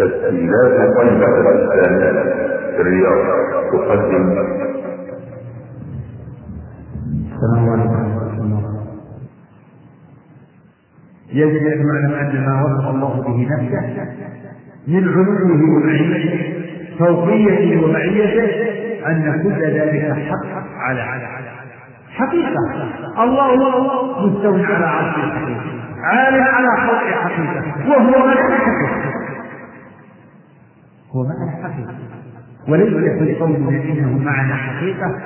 تسجيلات قلبك الإسلامية في الرياض تقدم. السلام عليكم ورحمة الله يجب أن نعلم أن ما وصف الله به نفسه من علوه ومعيته فوقيته ومعيته أن كل ذلك حق على حقيقة. الله مستوى على عرشه حقيقة عال على خلق حقيقة. وهو معنى حقيقة. هو معنى حقيقة وليس في قولنا إنه معنى حقيقة.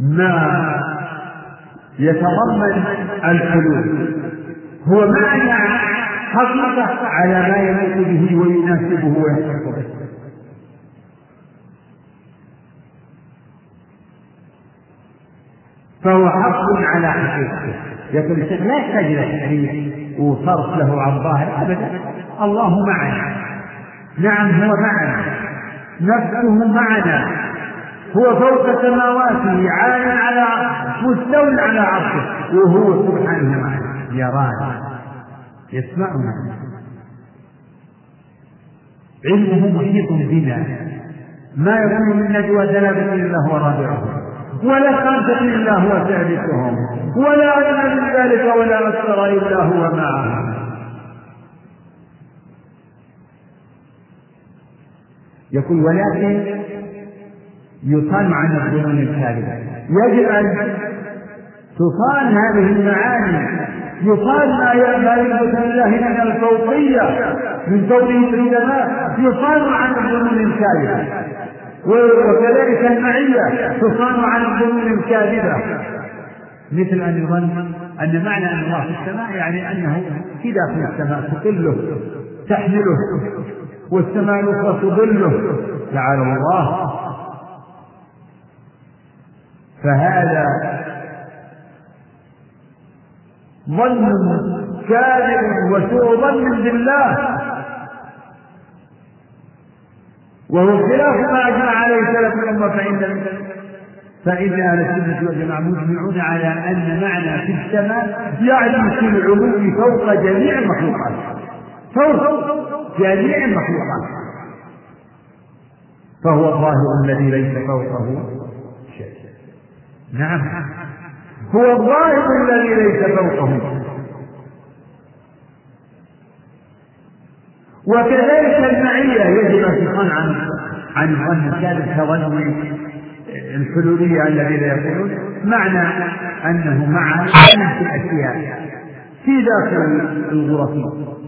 ما يتضمن الحلول. هو معنى حقيقة على ما يليق به ويناسبه ويحق به. فهو حق على حقيقته. يقول الشيخ لا يحتاج إلى وصرف له عن ظاهر أبدا. الله معنا. نعم هو معنا. نفسه معنا. هو فوق سماواته عال على مستو على عرشه. وهو سبحانه معنا يرانا يسمعنا. علمه محيط بنا. ما يكون من نجوى ثلاثة إلا هو رابعهم. ولا خمسة إلا هو ثالثهم. ولا أدنى من ذلك ولا أكثر إلا هو معهم. يقول ولكن يصان عن الظنون الكاذبة يجب أن تصان هذه المعاني. يقال ما ما يثبت لله من الفوقية من كونه في السماء يصان عن الظنون الكاذبة وكذلك المعية تصان عن الظنون الكاذبة. مثل أن يظن أن معنى أن الله في السماء يعني أنه في داخل السماء تقله تحمله. والسماء الأخرى تظله تعالى الله. فهذا ظن كاذب وسوء ظن بالله. وهو خلاف ما اجمع عليه سلف الأمة فإن فإن أهل السنة والجماعة مجمعون على أن معنى في السماء يعني في العلو فوق جميع المخلوقات. فوق. جميع المخلوقات. فهو الظاهر الذي ليس فوقه شيء. نعم. هو الظاهر الذي ليس فوقه. وكذلك المعية يجب تكون عن عن الظن الثالث كظن الحلولية الذين يقولون معنى أنه مع في الأشياء في داخل الغرف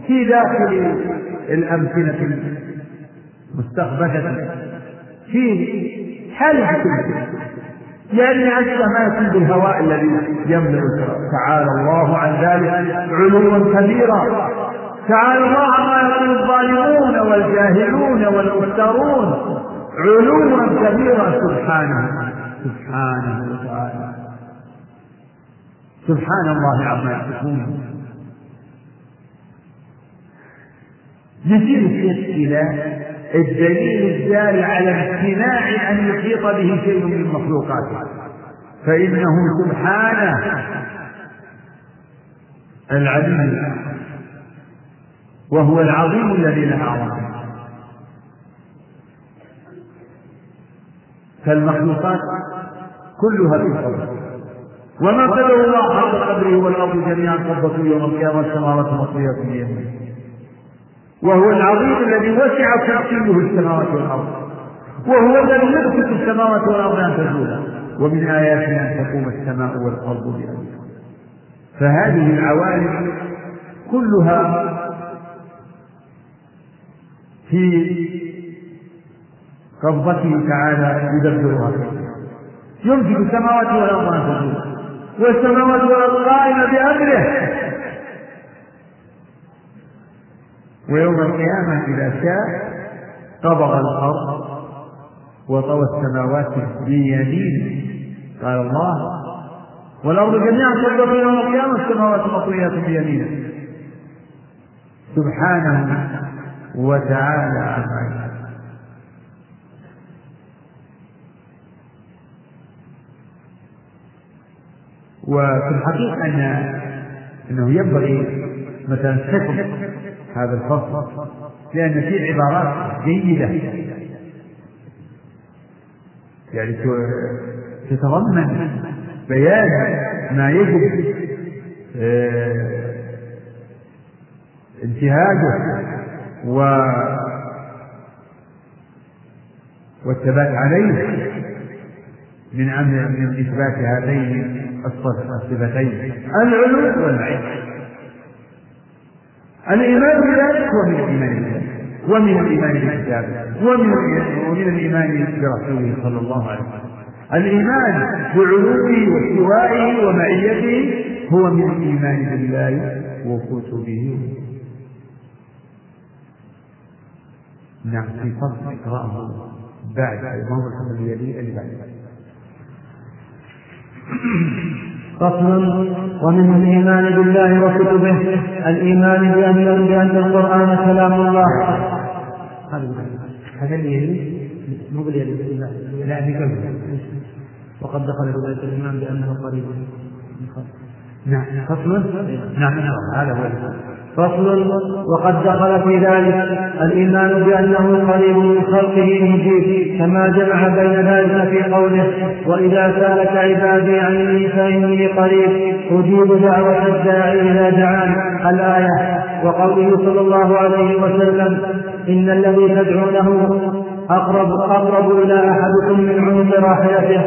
في داخل الأمكنة المستقبلة في حال كل شيء لأن أشبه ما يكون بالهواء الذي يملأ تعالى الله عن ذلك علوا كبيرا. تعالى الله عما يقول الظالمون والجاهلون والمفترون. علوا كبيرا. سبحانه. سبحانه وتعالى. سبحان الله عما يصفون. الشيخ إلى الدليل الدال على امتناع أن يحيط به شيء من مخلوقاته. فإنه سبحانه العليم وهو العظيم الذي له عظمه فالمخلوقات كلها في قدر وما قدر الله حق قدره والأرض جميعا قبضته يوم القيامة السماوات مطويات بيمينه وهو العظيم الذي وسع كرسيه السماوات والأرض. وهو الذي يمسك السماوات والأرض أن تزولا. ومن اياته أن تقوم السماء والأرض بامره فهذه العوالم كلها في قبضته تعالى يدبرها. يمسك السماوات والأرض أن تزولا. والسماوات والأرض قائمة بأمره. ويوم القيامة إذا شاء قبض الأرض وطوى السماوات بيمينه. قال الله والأرض جميعا قبضت يوم القيامة السماوات مطويات بيمينه. سبحانه وتعالى عما وفي الحقيقة أن أنه ينبغي مثلا حفظ هذا الفصل لأن في عبارات جيدة. يعني تتضمن بيان ما يجب آه، انتهاجه و والثبات عليه من أمر من إثبات هذين الصفتين العلو والعلم الإيمان بذلك هو من الإيمان بالله ومن الإيمان بالكتاب ومن ومن الإيمان برسوله صلى الله عليه وسلم. الإيمان بعلوه واستوائه ومعيته هو من الإيمان بالله وكتبه. نعم في فضل إقرأه بعد هو الحمد لله اللي بعد. فصل ومن الإيمان بالله وكتبه الإيمان بأن بأن القرآن كلام الله. هذا يلي مو باليلي لا وقد دخل في ذلك الإيمان بأنه قريب. نعم فصل؟ نعم هذا هو فصل وقد دخل في ذلك الإيمان بأنه قريب من خلقه مجيب كما جمع بين ذلك في قوله وإذا سألك عبادي عني فإني قريب أجيب دعوة الداعي إذا دعان. الآية وقوله صلى الله عليه وسلم إن الذي تدعونه أقرب أقرب إلى أحدكم من عنق راحلته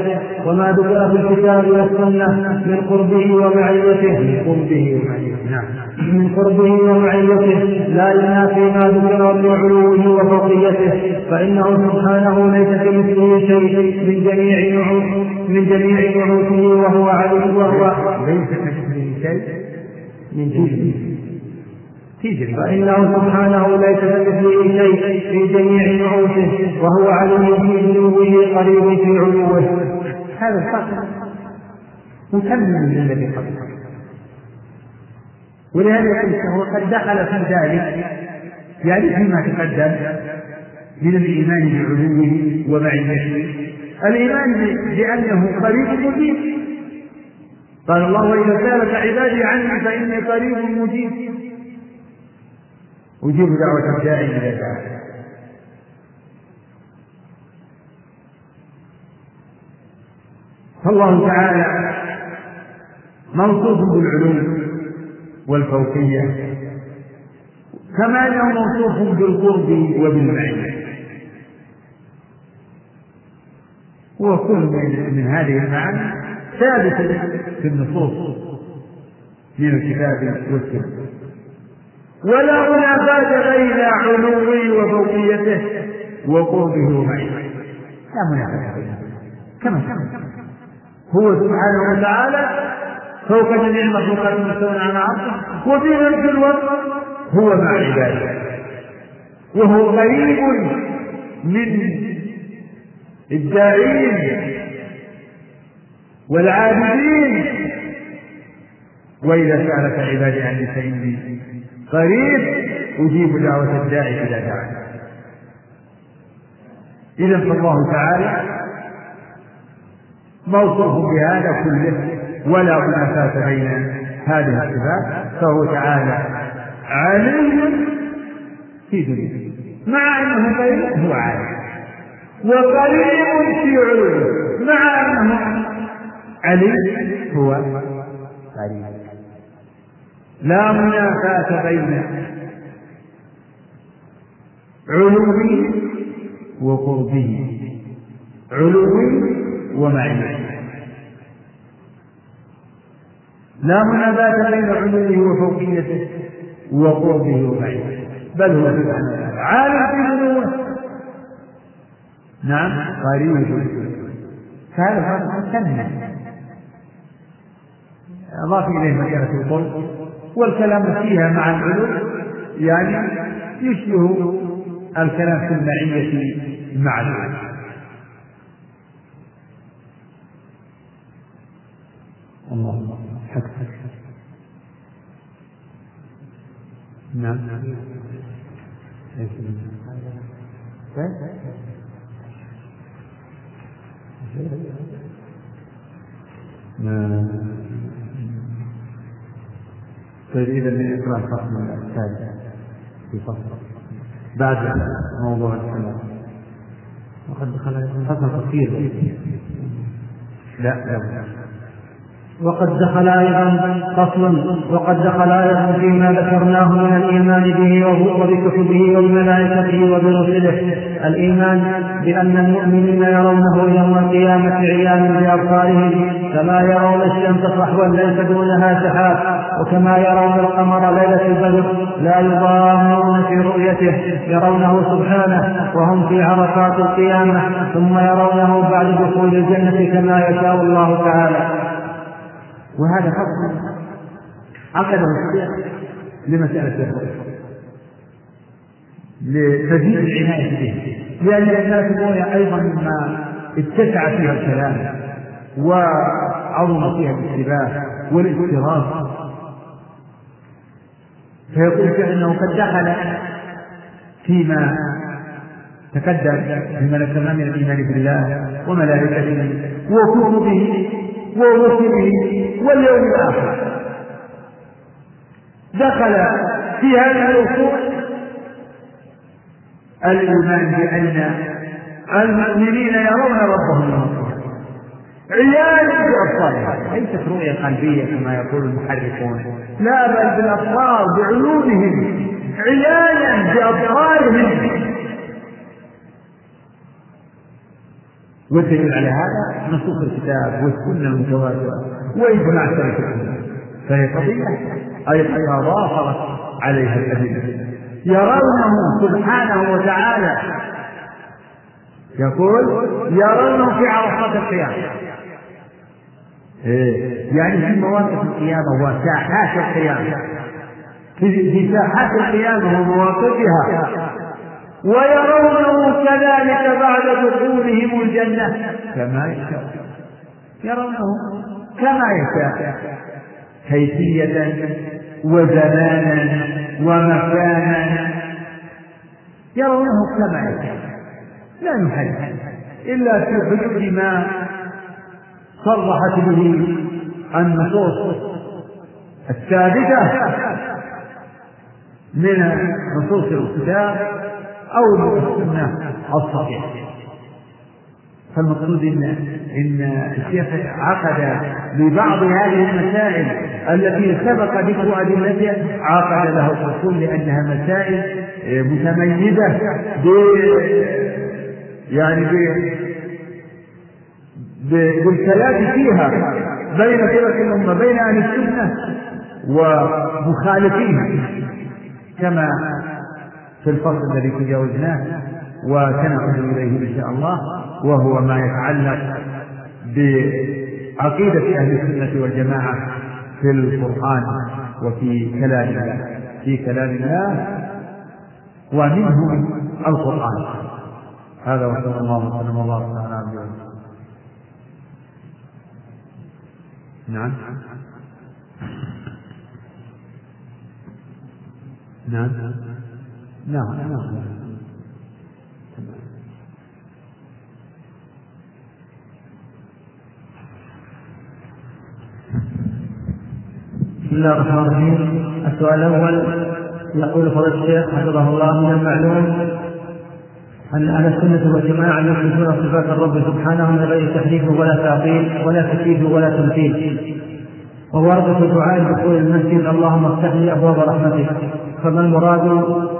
وما ذكر في الكتاب والسنة من قربه ومعيته. من قربه ومعيته نعم. من قربه ومعيته. لا ينافي ما ذكر من علوه وفوقيته. فإنه سبحانه ليس كمثله شيء من جميع من جميع نعوته وهو عليم وهو ليس كمثله شيء من جميع تجري فإنه سبحانه ليس كمثله شيء في جميع نعوته وهو علي في علوه قريب في علوه هذا الفصل مكمل للذي قبله ولهذا هو قد دخل في ذلك يعني فيما تقدم من الإيمان بعلوه ومعيته. الإيمان بأنه قريب مجيب. قال الله وإذا سألك عبادي عني فإني قريب مجيب. أجيب دعوة الداعي إذا دعا فالله تعالى موصوف بالعلوم والفوقية كما أنه موصوف بالقرب وبالمعية وكل من هذه المعاني ثابت في النصوص من الكتاب والسنة. ولا منافاة بين علوه وفوقيته وقربه ومعيته لا منافاة بينهما كما هو سبحانه وتعالى فوق جميع المخلوقات مستوى على عرشه وفي نفس الوقت هو مع عباده. وهو قريب من الداعين والعابدين. وإذا سألك عبادي عني فإني قريب أجيب دعوة الداعي إذا دعاني إذا فالله تعالى موصوف بهذا كله ولا منافاة بين هذه الصفات فهو تعالى عالم في دنيا. مع أنه قريب هو عالم. وقريب في علوه مع أنه عليم هو قريب. لا منافاة بين علوه وقربه. علوه ومعيته لا منافاة بين علوه وفوقيته وقربه ومعيته بل هو عالم في علوه نعم قريب فهذا سنة أضاف إليه مكانة القرب والكلام فيها مع العلو يعني يشبه الكلام في المعية مع العلو الله حق نعم. نعم. طيب إذا اقرأ الفصل الثالث في فصل. بعد موضوع السلام وقد دخل فصل كثير لا لا. وقد دخل أيضا فصل وقد دخل أيضا فيما ذكرناه من الإيمان به وبكتبه وبملائكته وبرسله. الإيمان بأن المؤمنين يرونه يوم القيامة عيانا بأبصارهم كما يرون الشمس صحوا ليس دونها سحاب وكما يرون القمر ليلة البدر لا يضامون في رؤيته. يرونه سبحانه وهم في عرفات القيامة ثم يرونه بعد دخول الجنة كما يشاء الله تعالى. وهذا فصل عقده الشيخ لمسألة الرؤية لتزيد العناية به. لأن الناس أيضا مما اتسع فيها الكلام وعظم فيها الاشتباه والاضطراب فيقول كأنه قد دخل فيما تقدم مما ذكرنا من الإيمان بالله وملائكته وكتبه ورسله واليوم الآخر. دخل في هذه الأصول الإيمان بأن المؤمنين يرون ربهم. يوم بأبصارهم ليست رؤية قلبية كما يقول المحرفون. لا بل بالأبصار بعيونهم. عيانا بأبصارهم والدليل على هذا نصوص الكتاب والسنة المتواترة وإجماع سلف الأمة فهي قضية أيضا تضافرت عليها الأدلة. يرونه سبحانه وتعالى. يقول يرونه في عرصات القيامة. إيه. يعني في مواقف القيامة وساحات القيامة. في ساحات القيامة ومواقفها. ويرونه كذلك بعد دخولهم الجنة. كما يشاء. يرونه كما يشاء. كيفية وزمانا ومكانا. يرونه كما يشاء. لا نحدث إلا في حدود ما صرحت به النصوص الثابتة من نصوص الكتاب أو السنة الصحيحة. فالمقصود إن إن الشيخ عقد لبعض هذه المسائل التي سبق ذكر أدلتها عقد له الفصول لأنها مسائل متميزة ب يعني ب بالكلام فيها بين فرق الأمة بين أهل السنة ومخالفيها. كما في الفصل الذي تجاوزناه وسنعود إليه إن شاء الله وهو ما يتعلق بعقيدة أهل السنة والجماعة في القرآن وفي كلام الله في كلام الله ومنه القرآن. هذا وصلى الله وسلم وبارك على عبده نعم. نعم. نعم نعم. بسم الله الرحمن الرحيم. السؤال الأول يقول فضيلة الشيخ حفظه الله من المعلوم أن أهل السنة والجماعة يثبتون صفات الرب سبحانه من غير تحريف ولا تعطيل ولا تكييف ولا تمثيل. وورد في دعاء دخول المسجد اللهم افتح لي أبواب رحمتك. فما المراد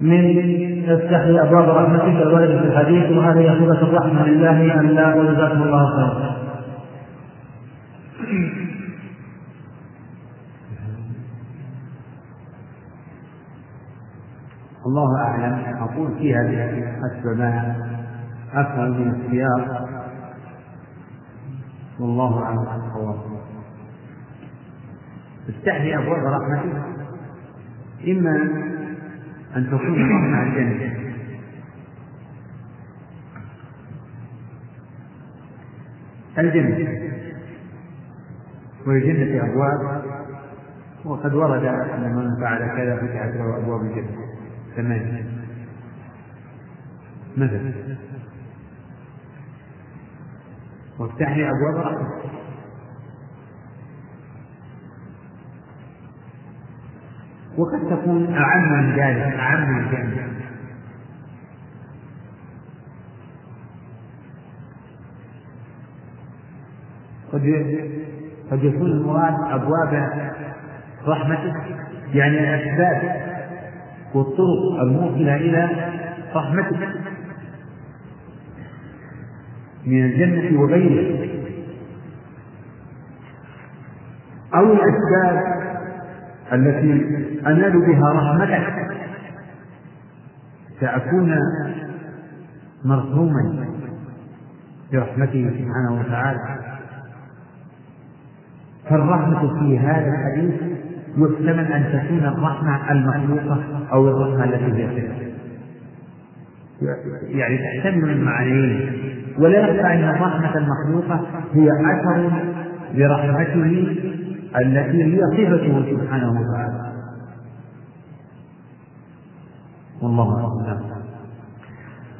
من افتح لي أبواب رحمتك الورد في الحديث وهذه صفة الرحمة لله أم لا وجزاكم الله خيرا. الله أعلم. أقول في هذه حسب ما أفهم من السياق. والله أعلم. الصواب استحي أبواب رحمته إما أن تكون الرحمة الجنة. الجنة وللجنة أبواب وقد ورد أن من فعل كذا فتحت له أبواب الجنة. ثمانية مثلا. وافتح لي أبواب رحمة وقد تكون أعم من ذلك أعم من ذلك. قد قد يكون المراد أبواب رحمته يعني الأسباب والطرق الموصلة إلى رحمته. من الجنة وغيرها. أو الأسباب التي أنال بها رحمتك سأكون مرحوما برحمته سبحانه وتعالى. فالرحمة في هذا الحديث يحتمل أن تكون الرحمة المخلوقة أو الرحمة التي هي صفة يعني تحتمل المعنيين ولا يخفى أن الرحمة المخلوقة هي أثر برحمته التي هي صفته سبحانه وتعالى. والله أعلم.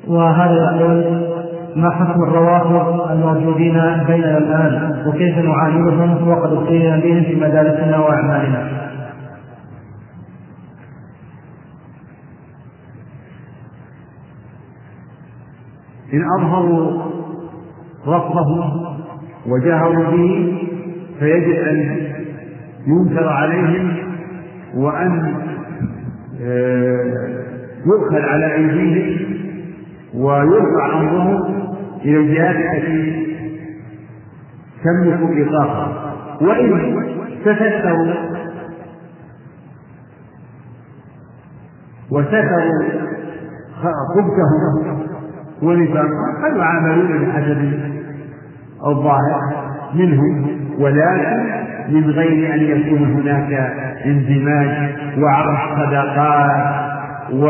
وهذا يقول ما حكم الروافض الموجودين بيننا الآن؟ وكيف نعاملهم وقد ابتلينا بهم في مدارسنا وأعمالنا. إن أظهروا رفضه وجاهروا به فيجب أن ينكر عليهم وأن آه، يؤخذ على أيديهم ويرفع أمرهم إلى الجهات التي تملك إطلاقها وإن تستروا وستروا خبثهم ونفاقهم قد يعاملون بحسب الظاهر منهم ولكن من غير أن يكون هناك اندماج وعرض صدقات و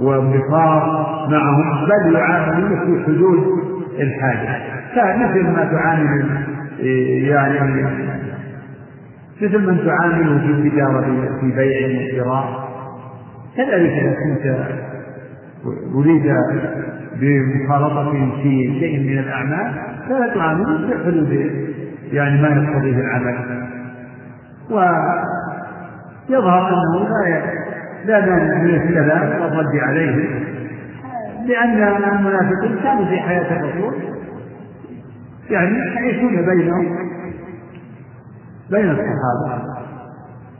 وانبساط معهم بل يعاملون في حدود الحاجة. فمثل ما تعامل يعني مثل من تعامله في التجارة في بيع وشراء كذلك إذا كنت أريد بمخالطة في شيء من الأعمال فلا تعامله في حدود يعني ما يقتضيه العمل ويظهر أنه لا لا مانع من السلام والرد عليه لأن المنافقين كانوا في حياة الرسول. يعني يعيشون بينهم بين الصحابة.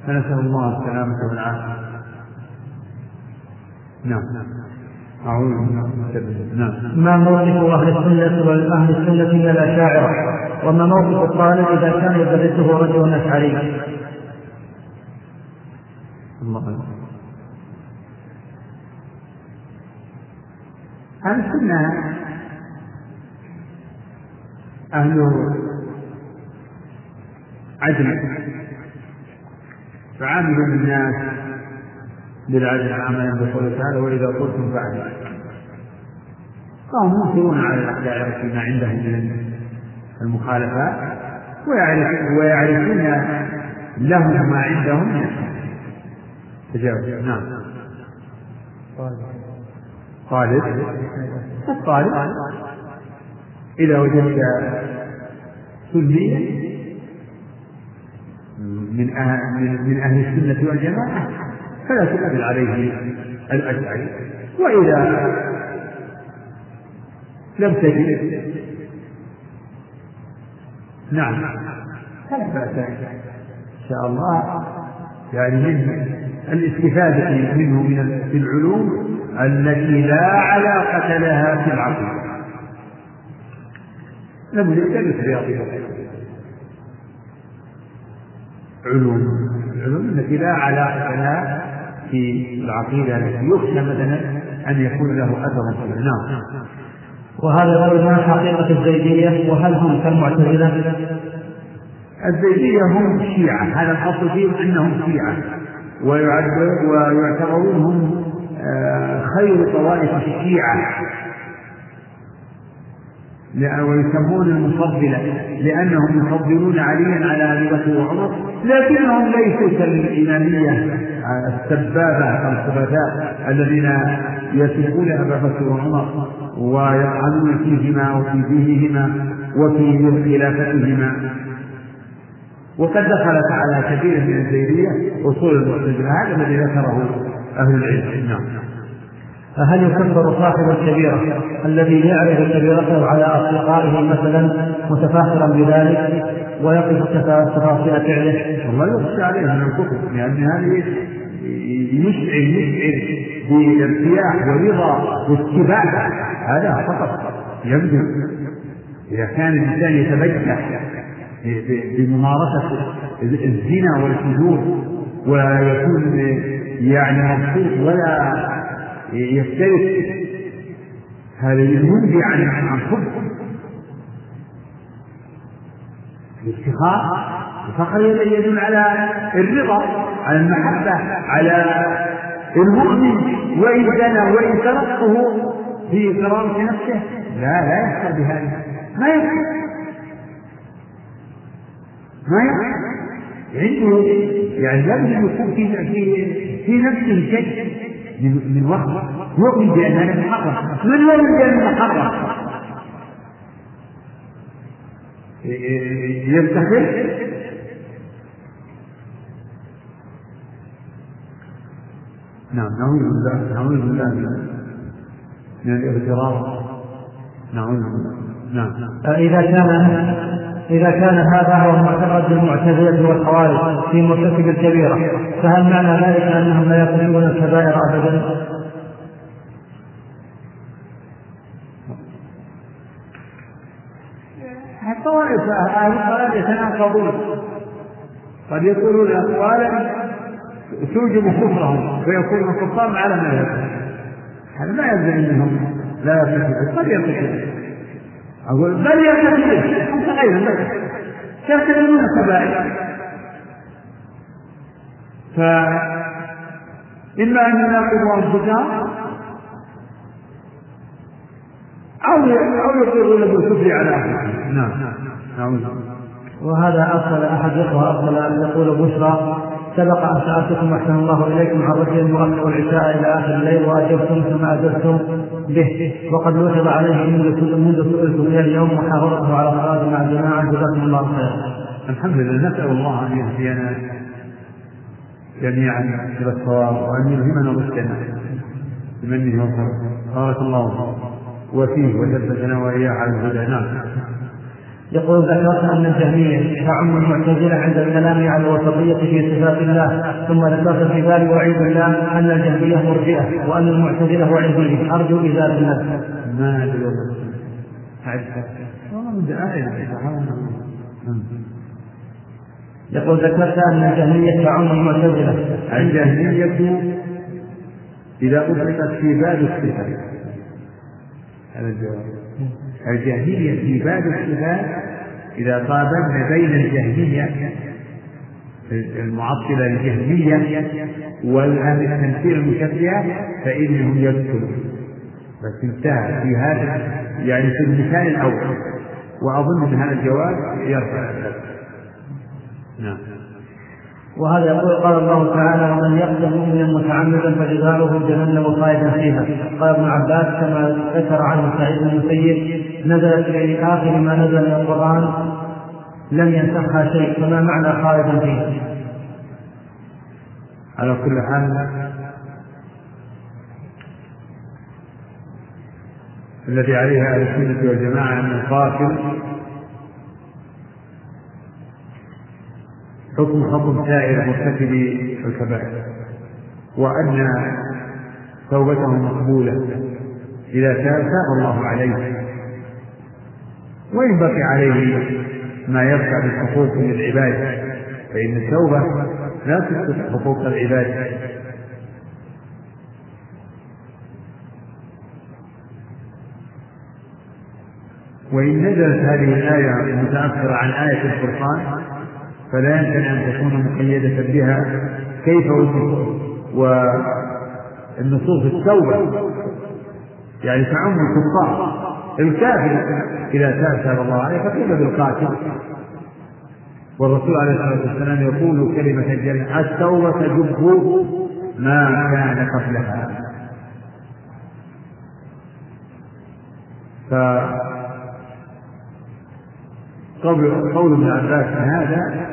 فنسأل الله السلامة والعافية. نعم. أعوذ نعم ما موقف أهل السنة وأهل السنة من الأشاعرة وما موقف الطالب إذا كان يدرسه رجل أشعري الله. أهل السنة أهل عدل فعاملوا الناس بالعدل عملا بقوله تعالى؟ وإذا قلتم فعلوا فهم منكرون على الأشاعرة فيما عندهم من المخالفات ويعرفون لهم ما عندهم. من تجاوز. نعم. طالب الطالب. إذا وجدت سنيا من من أهل السنة والجماعة. فلا تقبل عليه الأشعري وإذا لم تجد نعم. فلا بأس إن شاء الله. يعني من الاستفادة منه من في العلوم التي لا علاقة لها في العقيدة لم يدرس رياضيات علوم. العلوم التي لا علاقة لها في العقيدة التي يخشى مثلا أن يكون له أثر فيها نعم وهذا يقول ما حقيقة الزيدية وهل هم كالمعتزلة؟ الزيدية هم شيعة. هذا الأصل فيهم أنهم شيعة. ويعتبرون هم آه، خير طوائف الشيعة. ويسمون المفضلة لأنهم يفضلون عليا على أبي بكر وعمر لكنهم ليسوا كالإمامية السبابة الخبثاء الذين يسبون أبا بكر وعمر ويطعنون فيهما وفي دينهما وفي خلافتهما وقد دخلت على كثير من الزيدية أصول المعتزلة هذا الذي ذكره أهل العلم. نعم. فهل يكفر صاحب الكبيرة الذي يعرف كبيرته على أصدقائه مثلا متفاخرا بذلك ويقف تفاصيل فعله؟ والله يخشى عليه من الكفر لأن هذه يشعر يشعر بارتياح ورضا واتباع هذا فقط يبدو إذا كان الإنسان يتبجح بممارسة الزنا والفجور ويكون يعني مبسوط ولا يختلف هذا ينبي عن عن حب الافتخار الفخر يدل على الرضا على المحبة على المؤمن. وإن زنى وإن تركته في كرامة نفسه لا لا يفخر بهذا. ما يفخر ما يفخر عنده يعني لازم يكون في في في نفسه شيء من من وهم يؤمن بأنها محرم من يؤمن بأنها محرم يفتخر نعم نعوذ بالله نعوذ بالله. من الاغترار. نعوذ بالله. نعم. إذا كان إذا كان هذا هو معتقد المعتزلة والخوارج في مرتكب الكبيرة فهل معنى ذلك أنهم لا يقتلون الكبائر أبدا؟ الطوائف أهل الضلال يتناقضون. قد يقولون أقوالا توجب كفرهم فيكون الكفار على ما يفعل هذا ما يلزم منهم لا يرتكبون قد يرتكبون أقول بل يرتكبون لك يرتكبون الكبائر فإما أن يناقضوا أنفسهم أو أو يقرون بالكفر على أنفسهم نعم. نعم وهذا أرسل أحد الإخوة أرسل أن يقول بشرى. سبق أن سألتكم أحسن الله إليكم عن رجل يؤخر العشاء إلى آخر الليل وأجبتم ثم أجبتم به. وقد لوحظ عليه منذ منذ سئلت إلى اليوم محاورته على الصلاة مع الجماعة جزاكم الله خيرا. الحمد لله. نسأل الله أن يهدينا جميعا إلى الصواب وأن يلهمنا رشدنا بمنه وكرمه بارك الله وفيه وثبتنا وإياه على الهدى نعم. يقول ذكرت أن الجهمية تعم المعتزلة عند الكلام على الوسطية في صفات الله ثم ذكرت في ذلك وعيد الله أن الجهمية مرجئة وأن المعتزلة وعيدية أرجو إزالة النفس ما أدري. والله من آية يقول ذكرت أن الجهمية تعم المعتزلة. الجهمية إذا أطلقت في باب الصفات. هذا الجواب. الجهمية في باب الصفات إذا قابلنا بين الجهمية المعطلة الجهمية التمثيل المشبهة فإنهم يدخلون بس انتهى. في هذا يعني في المثال الأول. وأظن أن هذا الجواب يرفع. نعم. وهذا يقول قال الله تعالى ومن يقتل مؤمنا متعمدا فجزاؤه جهنم خالدا فيها. قال ابن عباس كما ذكر عنه سعيد بن المسيب نزلت في آخر ما نزل من القرآن لم ينسخها شيء فما معنى خالدا فيها على كل حال الذي عليه أهل السنة والجماعة أن القاتل حكم حكم سائر مرتكب الكبائر وأن توبته مقبولة إذا تاب تاب الله عليه. وإن بقي عليه ما يرفع من حقوق للعباد فإن التوبة لا تسقط حقوق العباد. وإن نزلت هذه الآية المتأخرة عن آية الفرقان فلا يمكن أن تكون مقيدة بها كيف والنصوص التوبة. يعني تعم الكفار. الكافر إذا تاب تاب الله عليه فكيف بالقاتل؟ والرسول عليه الصلاة والسلام يقول كلمة الجنة التوبة تجب ما كان قبلها فقول قول ابن عباس هذا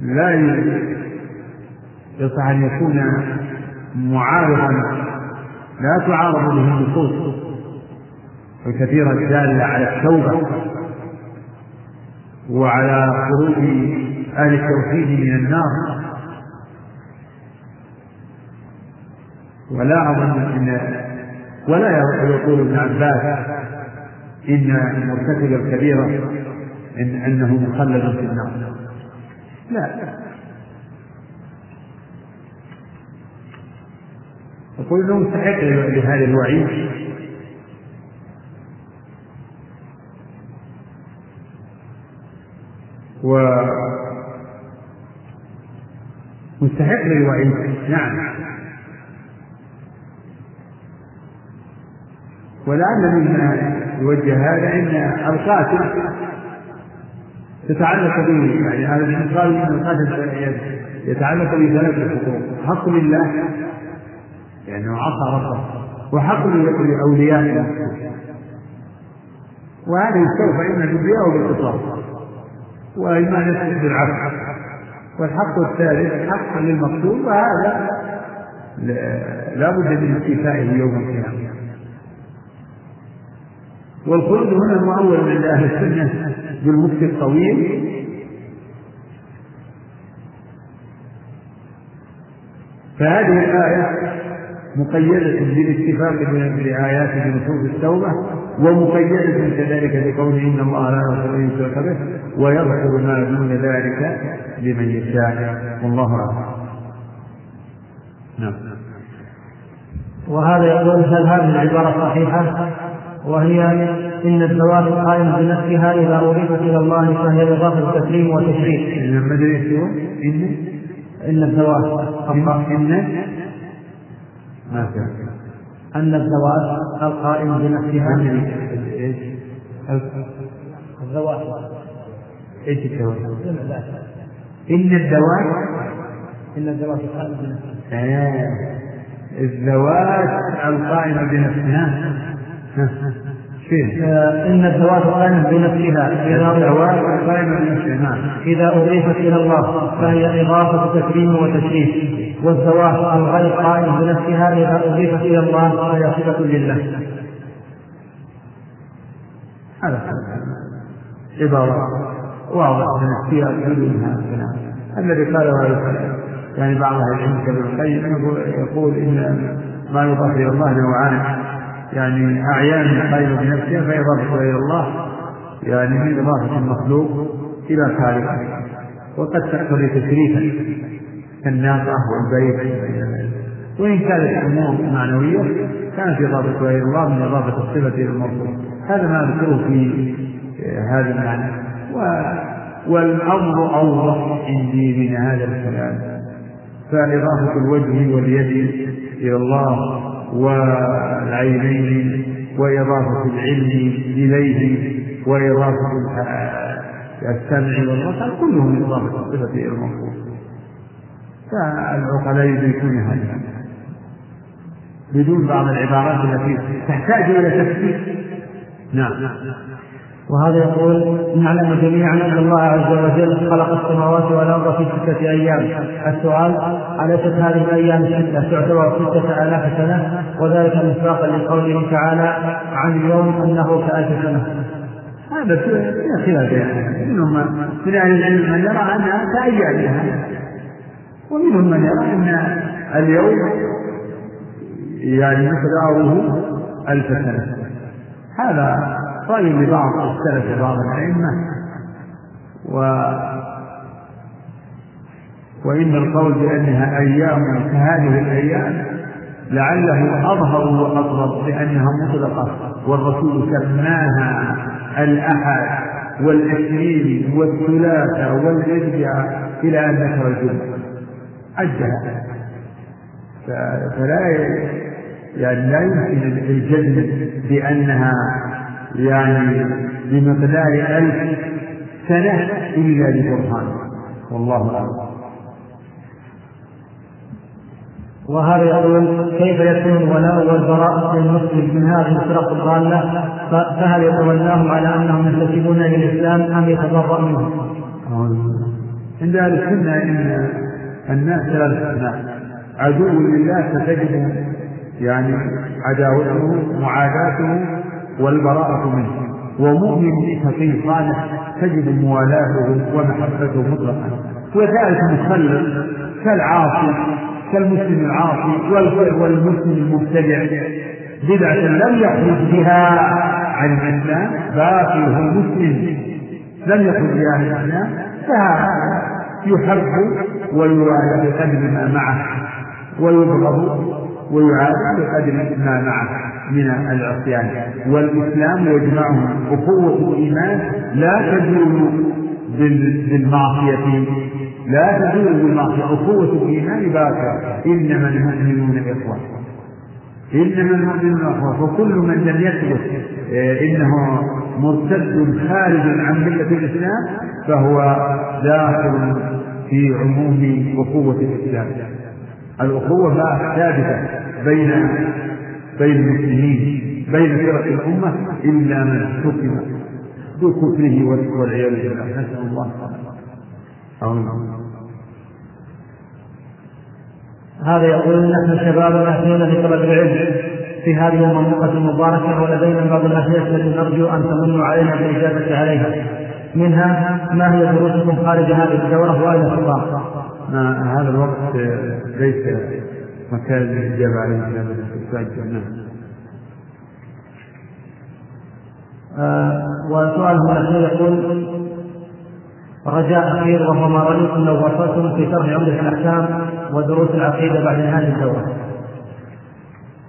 لا يصح أن يكون معارضا لا تعارض به النصوص الكثيرة الدالة على التوبة وعلى خروج أهل التوحيد من النار. ولا أظن أن ولا يقول ابن عباس إن مرتكب الكبيرة إن أنه مخلد في النار. لا. انه مستحق لهذا الوعيد و مستحق للوعيد نعم. ولعل مما يوجه هذا إن القاتل تتعلق به يعني هذا ان القاتل يتعلق بثلاث حقوق حق لله لأنه عصى ربه وحق لاوليائه وهذا يستوفى أو بالقصاص وإما يسقط بالعفو والحق الثالث حق للمقتول وهذا لا بد من استيفائه يوم القيامه والخلد هنا مؤول عند أهل السنة بالمكت الطويل. فهذه الآية مقيدة بالاتفاق بآيات بنصوص التوبة ومقيدة كذلك بقوله إن الله لا يغفر أن يشرك به ويغفر ما دون ذلك لمن يشاء والله أعلم. نعم. وهذا يقول هل هذه العبارة صحيحة؟ وهي إن الزواج قائم بنفسها إذا أضيفت إلى الله فهي إضافة تكريم وتشريف. إن إن إن الزواج إن أن الزواج القائم بنفسها إيش؟ الزواج. إيش الزواج؟ إن الزواج إن الزواج القائم بنفسها. الزواج القائم بنفسها فين؟ إن الزواج قائم بنفسها نعم إذا أضيفت إلى الله فهي إضافة تكريم وتشريف. والزواج الغير قائم بنفسها إذا أضيفت إلى الله فهي صفة لله. هذا عبارة واضحة فيها الكلام الذي قاله يعني بعض أهل العلم كابن القيم يقول إن ما يضاف إلى الله نوعان. يعني أعيان قائمة بنفسها فإضافة إلى الله يعني من إضافة المخلوق إلى خالقه وقد تقتضي تشريفا كالناقة والبيت. وإن كانت أمور معنوية كانت إضافة إلى الله من إضافة الصفة إلى الموصوف هذا ما أذكره في هذا المعنى. و والأمر أوضح عندي من هذا الكلام. فإضافة الوجه واليد إلى الله والعينين وإضافة العلم إليه وإضافة السمع والبصر كله من إضافة الصفة إلى الموصوف فالعقلاء يدركون هذا. بدون بعض العبارات التي تحتاج إلى تفسير. نعم. وهذا يقول نعلم جميعا أن الله عز وجل خلق السماوات والأرض في ستة أيام. السؤال أليست هذه الأيام السته تعتبر ستة آلاف سنة؟ وذلك مصداقا لقوله تعالى عن اليوم أنه كألف سنة. هذا فيها خلاف منهم من أهل العلم من يرى أنها كايامها ومنهم من يرى أن اليوم يعني مقداره ألف سنة. هذا رأي لبعض السلف بعض الأئمة. و وإن القول بأنها أيام كهذه الأيام لعله أظهر وأقرب لأنها مطلقة والرسول سماها الأحد والاثنين والثلاثة والأربعاء إلى أن ذكر الجمعة عدها فلا يعني لا يمكن الجزم بأنها يعني بمقدار ألف سنة إلا لبرهان والله أعلم. وهذا يقول كيف يكون الولاء والبراء للمسلم من هذه الفرق الضالة؟ فهل يتولاهم على أنهم ينتسبون إلى الإسلام أم يتبرأ منهم؟ عند أهل السنة إن الناس ثلاث أصناف عدو لله فتجد يعني عداوته معاداته والبراءة منه. ومؤمن تقي صالح تجد موالاته ومحبته مطلقا وذلك مخلد كالعاصي كالمسلم العاصي والمسلم المبتدع. بدعة لم يخرج بها عن الإسلام باقي هو مسلم لم يخرج بها عن الإسلام فهذا يحب ويوالى بقدر ما معه ويبغض ويعاد بقدر ما معه من العصيان. والإسلام يجمعهم أخوة الإيمان لا تزول بالمعصية. لا تزول بالمعصية. أخوة الإيمان باقية. إنما المؤمنون إخوة. إنما المؤمنون إخوة. فكل من لم يثبت آه، إنه مرتد خارج عن ملة الإسلام فهو داخل في عموم أخوة الإسلام. الأخوة ثابتة بين بين المسلمين بين فرق الأمة إلا من حكم بكفره والعياذ بالله. نسأل الله هذا يقول نحن شباب في طلب العلم في هذه المنطقة المباركة ولدينا بعض الأسئلة التي نرجو أن تمنوا علينا بالإجابة عليها. منها ما هي دروسكم خارج هذه الدورة وأين الخطاب؟ هذا الوقت ليس مكان الإجابة عليه هذا السؤال نعم. آه وسؤاله الأخير يقول رجاء أخير وهو ما رأيتم لو وصلتم في شرح عمدة الأحكام ودروس العقيدة بعد هذه الدورة.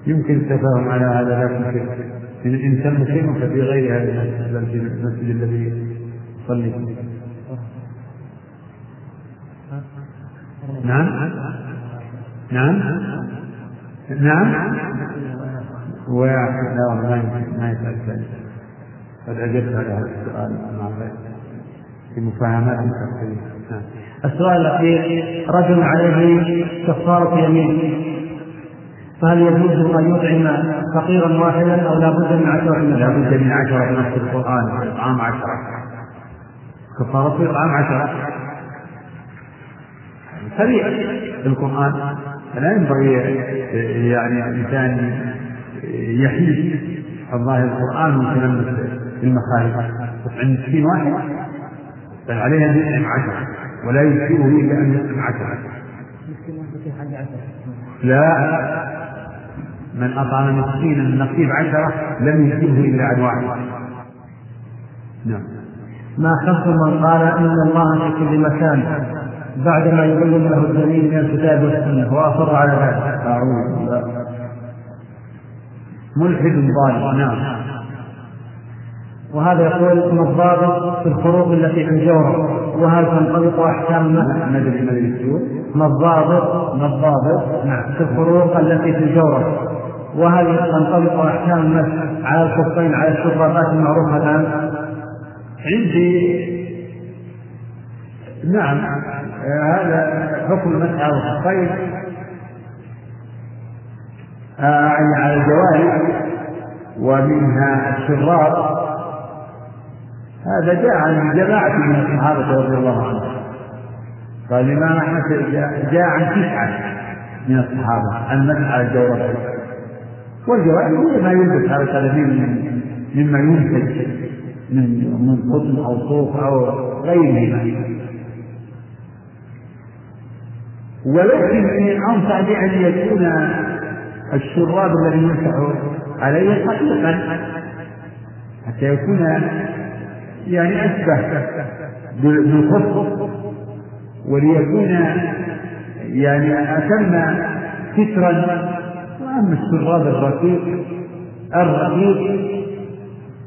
يمكن التفاهم على هذا لكن إن تم شيء ففي غير هذا المسجد الذي يصلي نعم. نعم. نعم. واحد. لا ما ما يسأل قد أجبت على هذا السؤال. مع في مفاهمات نعم. السؤال الأخير رجل عليه كفارة يمين. فهل يجوز أن يطعم فقيرا واحدا أو لا بد من عشرة لا بد من عشرة نص القرآن. إطعام عشرة. كفارة إطعام عشرة. سريع القرآن. لا ينبغي يعني الإنسان يحيد الظاهر القرآن ويتلمس المخارج. عند مسكين واحد بل عليه أن يطعم عشرة ولا يجزئه إلا أن يطعم عشرة لا. من أطعم مسكينا نصيب عشرة لم يجزئه إلا عن واحد. نعم. ما خف من قال إن الله في كل مكان. بعدما يبين له الدليل من الكتاب والسنة وأصر على ذلك. أعوذ بالله. ملحد ضال نعم. وهذا يقول ما الضابط في الخروج التي في الجورة وهل تنطبق أحكام المسح؟ ما الضابط؟ ما الضابط؟ نعم. في الخروج التي في الجورة وهل تنطبق أحكام المسح على الخفين على الشرابات المعروفة الآن؟ عندي نعم. هذا حكم المسح على الخفين آه، على الجوارح ومنها الشراب هذا جاء عن جماعة من الصحابة رضي الله عنهم. قال الإمام أحمد جاء عن تسعة من الصحابة. المسح على الجوارح هو ما يلبس هذا الثلاثين مما ينتج من من قطن أو صوف أو غيره ولكن أنصح بأن يكون الشراب الذي يمسح عليه حقيقا حتى يكون يعني أشبه بالخف وليكون يعني أتم سترا. وأما الشراب الرقيق الرقيق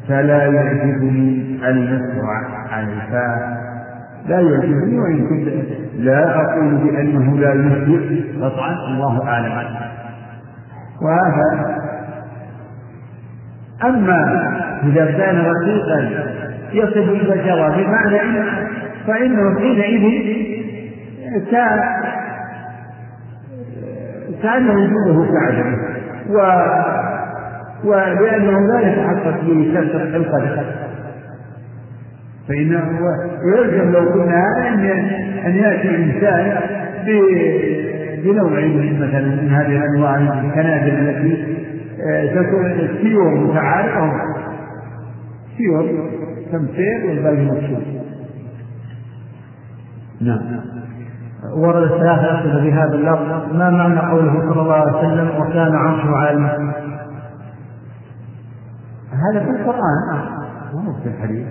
فلا يعجبني المسح على الفاء لا يعجبني وإن كنت لا أقول بأنه لا يجزئ قطعا الله أعلم. وهذا أما إذا كان رقيقا إلى الجواب بمعنى إن فإنه حينئذ كان وجوده كعدمه و ولأنه لا يتحقق به شرط الخلقة فإنه يلزم لو قلنا أن أن يأتي إنسان بنوع مثلا من هذه الأنواع الكنادر التي آه، تكون السيور متعارفة سيور تمثيل والباقي مكشوف نعم. ورد ثلاثة أسئلة بهذا اللفظ. ما معنى قوله صلى الله عليه وسلم وكان عرشه على الماء هذا في القرآن. مو في الحديث.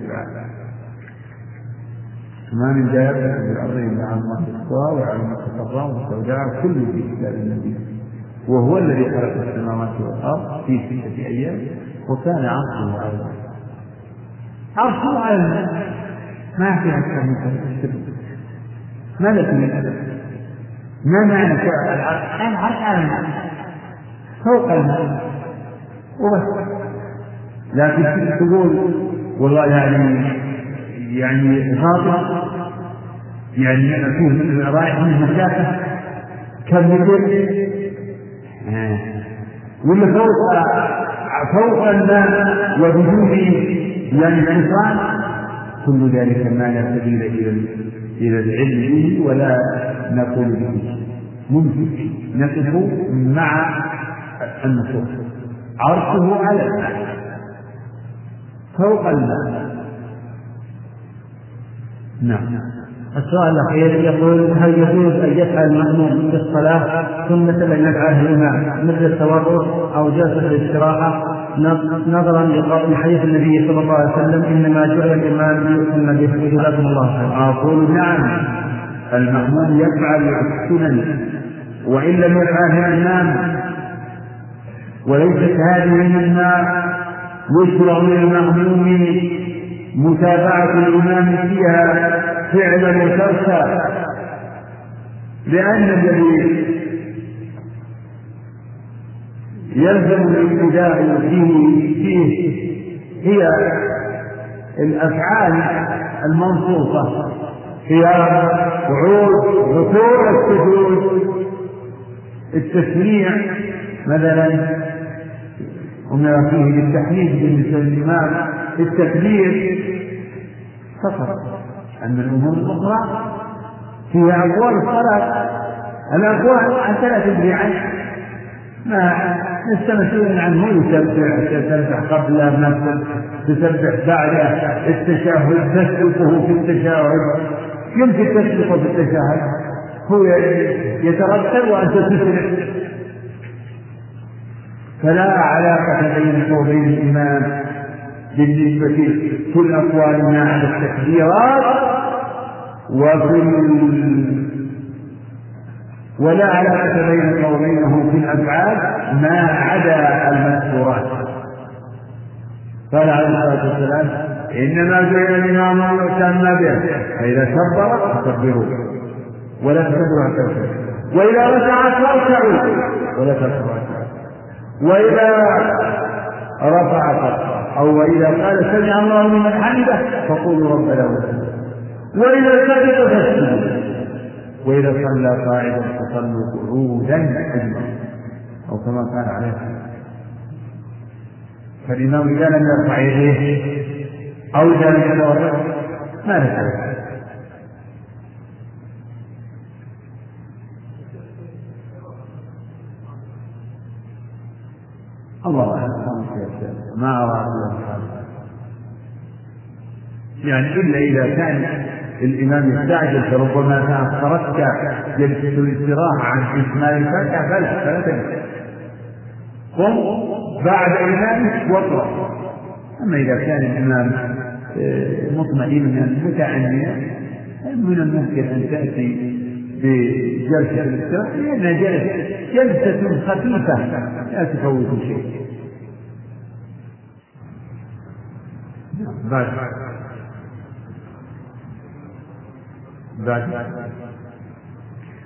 ما من دابة في الأرض إلا على الله تستوى وعلى ما تستقر والسوداء كل في كتاب النبي. وهو الذي خلق السماوات والأرض في ستة أيام وكان عرشه على الماء عرشه على الماء ما في أكثر من كذا ما لك من أدب. ما معنى العرش؟ العرش على الماء فوق الماء وبس. لكن تقول والله يعني يعني خاطئ يعني أكون رايح من مسافة كم متر ولا فوق فوق الماء وبدون يعني انفصال كل ذلك ما لا سبيل إلى إلى العلم به ولا نقول به. ممكن نقف مع النصوص. عرشه على الماء. فوق الماء. نعم. السؤال الأخير يقول هل يجوز أن يفعل المأموم في الصلاة سنة لم يفعله الإمام مثل التورط أو جلسة الاستراحة؟ نظرا لحديث النبي صلى الله عليه وسلم إنما جعل الإمام ليؤتم به. جزاكم الله خيرا. أقول نعم. المأموم يفعل السنن وإن لم يفعلها الإمام وليست هذه مما يشرع للمأموم متابعة الإمام فيها فعلا وتركا لأن الذي يلزم الابتداء فيه فيه هي الأفعال المنصوصة قيام قعود ركوع السجود التسميع مثلا أمر فيه بالتحميد بالنسبة للإمام. التكبير فقط. أما الأمور الأخرى فيها أقوال الصلاة. الأقوال حتى لا تدري عنه ما لست مسؤولا عنه يسبح تسبح قبل ما تسبح بعد التشهد. تسبقه في التشهد. يمكن تسبقه في التشهد. هو يترتب وأنت تسرع فلا علاقة بينك وبين الإمام. بالنسبة في الأقوال ما عدا التكبيرات وفي ولا علاقة بينك وبينه في الأفعال ما عدا المذكورات قال عليه الصلاة والسلام إنما جعل الإمام يؤتم به فإذا كبر فكبروا ولا تكبروا حتى وإذا ركع فاركعوا ولا تركعوا وإذا رفع فرقا أو وإذا قال سمع الله لمن حمده فقولوا ربنا ولك وإذا سجد فاسجدوا وإذا صلى قاعدا فصلوا قعودا أجمعين. أو كما قال عليه فالإمام إذا لم يرفع يديه أو إذا لم يتوضأ ما نفعل الله أعلم. ما أرى يعني إلا إذا كان الإمام يستعجل فربما تركت جلسة الاستراحة عن إكمال الفاتحة فلا فلا تجلس قم بعد إمامك واقرأ أما إذا كان الإمام آه، مطمئنا متعنيا من الممكن أن تأتي بجلسة الاستراحة لأنها جلسة خفيفة لا تفوت شيء. بعد. بعد.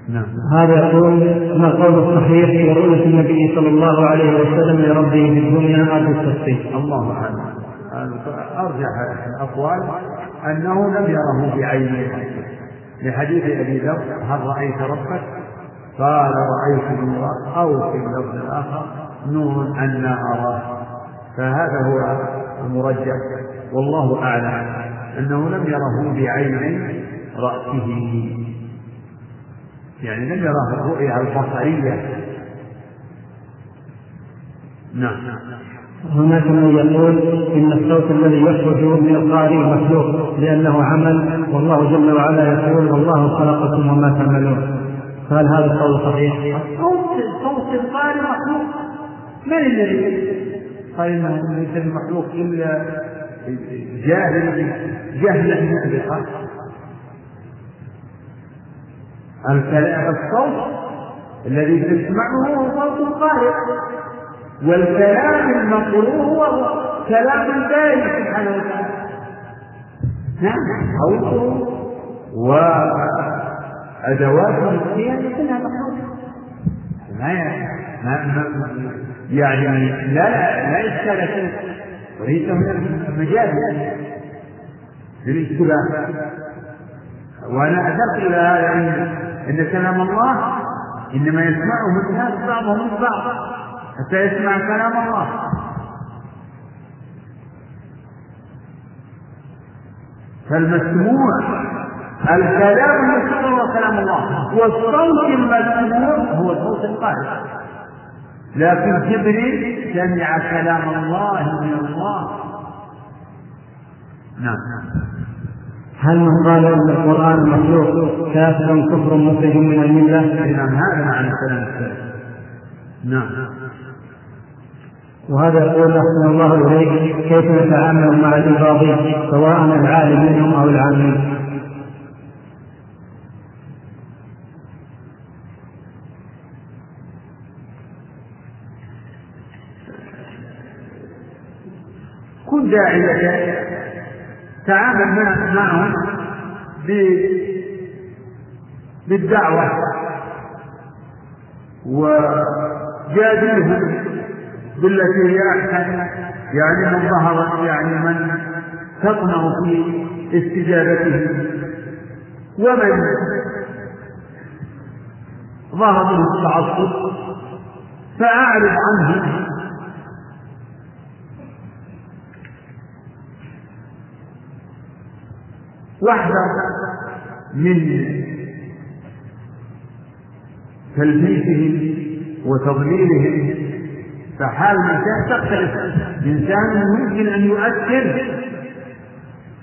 نعم. هذا يقول ما القول الصحيح في رؤية النبي صلى الله عليه وسلم لربه في الدنيا في التفصيل الله أعلم. أرجح الأقوال أنه لم يره بعينه لحديث أبي ذر هل رأيت ربك؟ قال رأيت نورا. أو في اللفظ الآخر نور أنا أراه. فهذا هو المرجح. والله أعلم أنه لم يره بعين رأسه. يعني لم يره الرؤية البصرية. نعم. هناك من يقول إن الصوت الذي يخرج من القارئ مخلوق لأنه عمل والله جل وعلا يقول والله خلقكم وما تعملون. فهل هذا القول صحيح؟ صوت صوت القارئ مخلوق. من الذي؟ قال إنه ليس بمخلوق إلا جاهل جهلا الكلام الصوت الذي تسمعه هو صوت القارئ والكلام المقروء هو كلام الباري سبحانه وتعالى. نعم صوته وأدوات القيام كلها مخلوقة ما ما يعني لا لا لا وليس من المجال. للاشتباه وأنا أشرت إلى هذا أن أن كلام الله إنما يسمعه الناس بعضهم من بعض حتى يسمع كلام الله. فالمسموع الكلام المسموع هو كلام الله. والصوت المسموع هو صوت القارئ لكن جبريل سمع كلام الله من الله. نعم. هل من قال أن القرآن مخلوق؟ كافر كفر مخرج من الملة؟ نعم هذا معنى كلام السلف نعم. وهذا يقول أحسن الله إليك كيف نتعامل مع الإباضي سواء العالم منهم أو العامين داعية تعامل معهم بالدعوة. وجادلهم بالتي هي أحسن. يعني من ظهر يعني من تطمع في استجابته ومن ظهر منه التعصب فأعرض عنه واحذر من تلبيسهم وتضليلهم فحال الإنسان تختلف إنسان ممكن أن يؤثر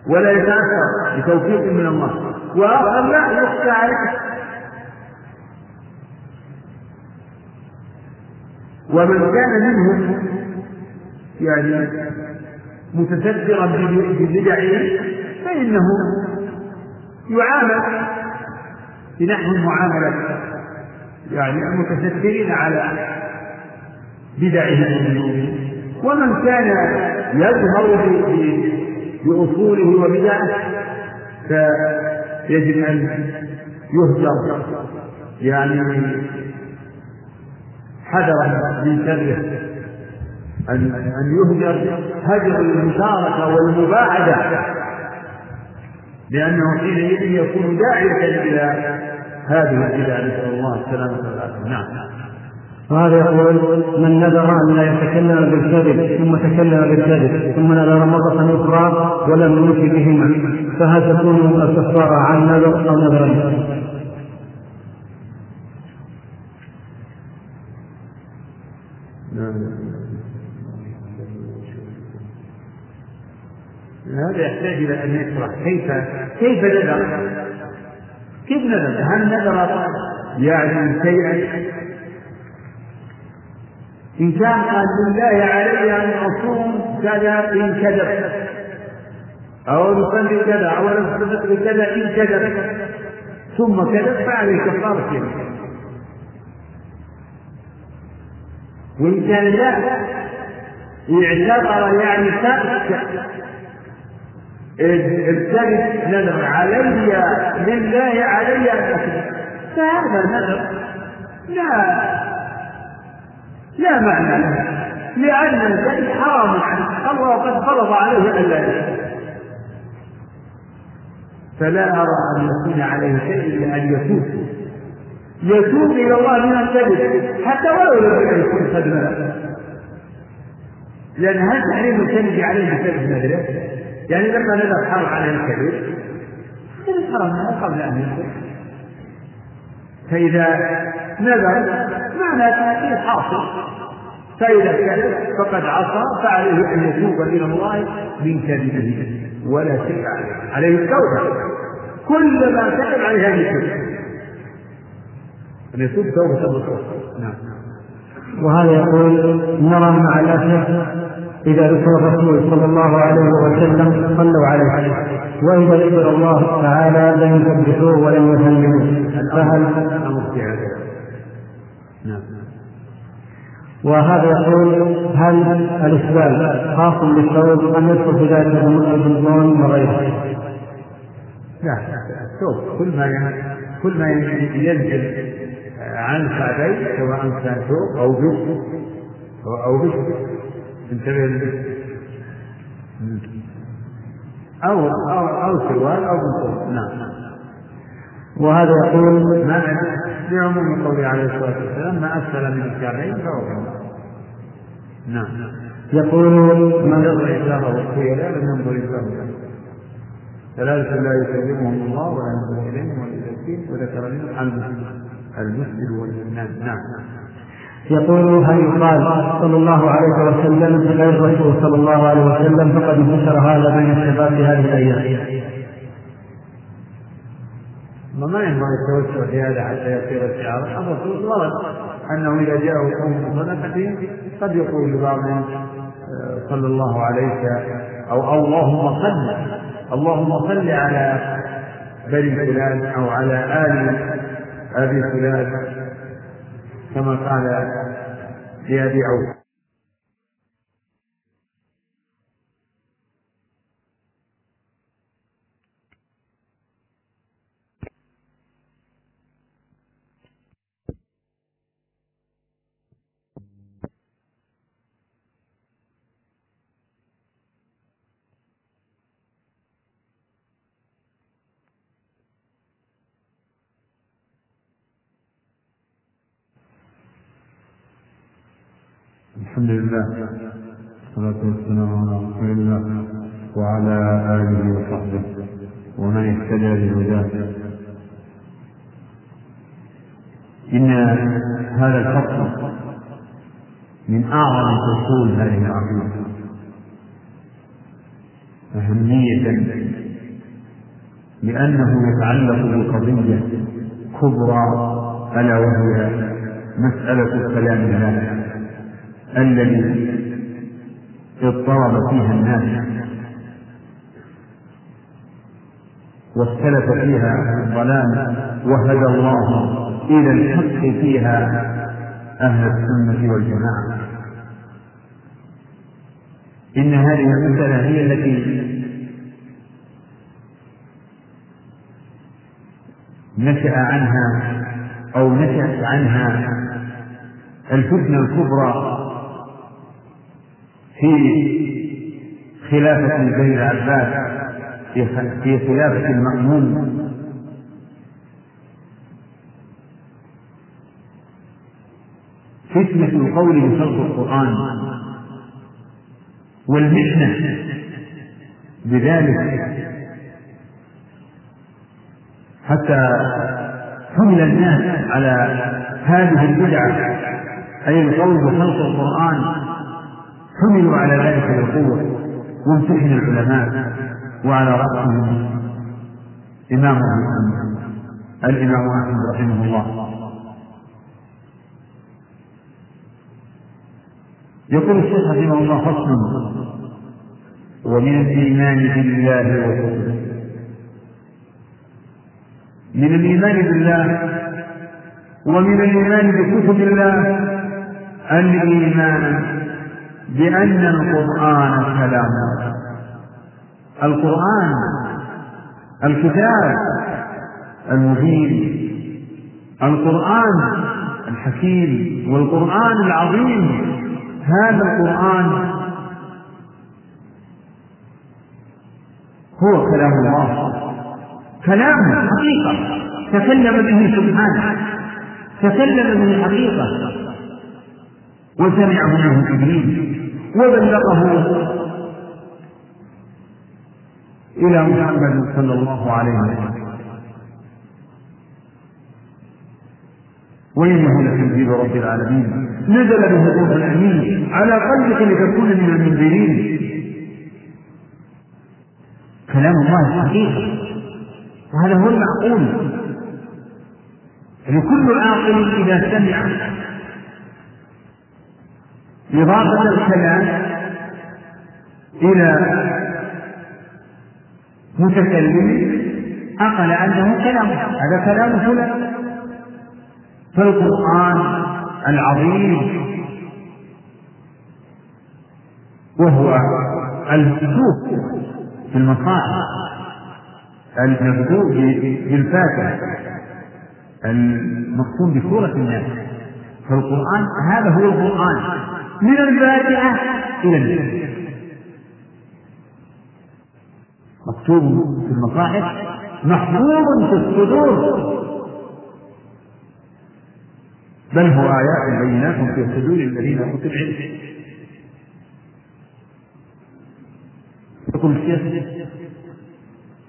ولا يتأثر بتوفيق من الله. وآخر لا يخشى عليه. ومن كان منهم يعني متسترا ببدعه فإنه يعامل بنحو المعاملة. يعني المتسترين على بدعهم ومن كان يظهر بأصوله وبدعه فيجب أن يهجر. يعني حذرا من شره أن أن يهجر. هجر المشاركة والمباعدة لأنه حينئذ يكون داعية إلى هذه البدع نسأل الله السلامة والعافية نعم. وهذا يقول من نذر أن لا يتكلم بالكذب ثم تكلم بالكذب ثم نذر مرة أخرى ولم يوفي بهما فهل تكون الكفارة عن نذر أو نذرين؟ هذا يحتاج إلى أن يشرح كيف؟ كيف نذر؟ كيف نذر؟ هل نذر؟ يعني شيئا. إن كان قال لله علي أن أصوم كذا إن كذب. أو نصلي كذا أو نصدق بكذا إن كذب. ثم كذب فعليه كفارة وإن كان لا اعتبر يعني ترك الكذب نذر علي لله علي أن أكذب. فهذا نذر لا لا معنى له لأن الكذب حرام عنه الله قد فرض عليه ألا يكذب فلا أرى أن يكون عليه شيء إلا أن يتوب. يتوب إلى الله من الكذب حتى ولو لم يكن قد لأن هل تحريم الكذب عليه بسبب نذره؟ يعني لما نزل حرم عليه الكبير نزل حرم قبل أن ينزل فإذا نزل معنى تأثير حاصل. فإذا كذب فقد عصى فعليه أن يتوب إلى الله من كذبه ولا شيء عليه. عليه التوبة. كل ما كتب عليه أن يتوب أن يتوب توبة نعم. وهذا يقول نرى مع الأسف إذا ذكر الرسول صلى الله عليه وسلم صلوا عليه. وإذا ذكر الله تعالى لم يسبحوه ولم يسلموه فهل نعم وهذا يقول هل الإسبال خاص بالثوب أم يدخل في ذلك البنطلون وغيره؟ لا الثوب كل ما كل ما ينزل عن الكعبين سواء كان ثوب أو بش أو بش انتبه أو أو أو سروال أو بنطلون نعم. وهذا يقول ما بعموم قوله عليه الصلاة والسلام ما أسفل من الكعبين فهو نعم. يقول من ينظر إسلامه الخيلاء لم ينظر إسلامه ثلاثة لا يكلمهم الله ولا ينظر إليهم ولا يزكيهم وذكر لهم المسجد والإمام نعم. يقول هل يقال صلى الله عليه وسلم بغير الرسول صلى الله عليه وسلم فقد انتشر هذا بين الشباب في هذه الأيام؟ ما ينبغي التوسع في هذا حتى يصير الشعار. الرسول ورد أنه إذا جاءه قوم بصدقه قد يقول لبعضهم آه، صلى الله عليك أو اللهم صل اللهم صل على بني فلان أو على آل أبي فلان. كما قال لأبي عوف. الحمد لله والصلاة والسلام على رسول الله وعلى آله وصحبه ومن اهتدى بهداه. إن هذا الفصل من أعظم فصول هذه العقيدة. أهمية لأنه يتعلق بقضية كبرى ألا وهي مسألة كلام الله. الذي اضطرب فيها الناس واختلف فيها الضلال وهدى الله إلى الحق فيها أهل السنة والجماعة. إن هذه المسألة هي التي نشأ عنها أو نشأت عنها الفتنة الكبرى في خلافة بني العباس في خلافة المأمون. فتنة القول بخلق القرآن والمحنة بذلك حتى حمل الناس على هذه البدعة. أي القول بخلق القرآن حملوا على ذلك بقوة وامتحن العلماء وعلى رأسهم إمام الإمام أحمد رحمه الله. يقول الشيخ رحمه الله فصل. ومن الإيمان بالله وكتبه من الإيمان بالله ومن الإيمان بكتب الله الإيمان بأن القرآن كلام. القرآن الكتاب المبين. القرآن الحكيم والقرآن العظيم. هذا القرآن هو كلام الله. كلام حقيقة. تكلم به سبحانه. تكلم به حقيقة. وسمعه منه جبريل. وبلغه إلى محمد صلى الله عليه وسلم. وإنه لتنزيل رب العالمين. نزل به الروح الأمين. على قلبك لتكون من المنذرين. كلام الله حقيقة وهذا هو المعقول. لكل عاقل إذا سمع إضافة الكلام إلى متكلم عقل أنه كلام. هذا كلام فلان فالقرآن العظيم وهو المكتوب في المصاحف المكتوب بالفاتحة المقسوم بسورة الناس. فالقرآن هذا هو القرآن. من الفاتحة إلى الناس مكتوب في المصاحف محفوظ في الصدور. بل هو آيات بينات في صدور الذين أوتوا العلم. يقول الشيخ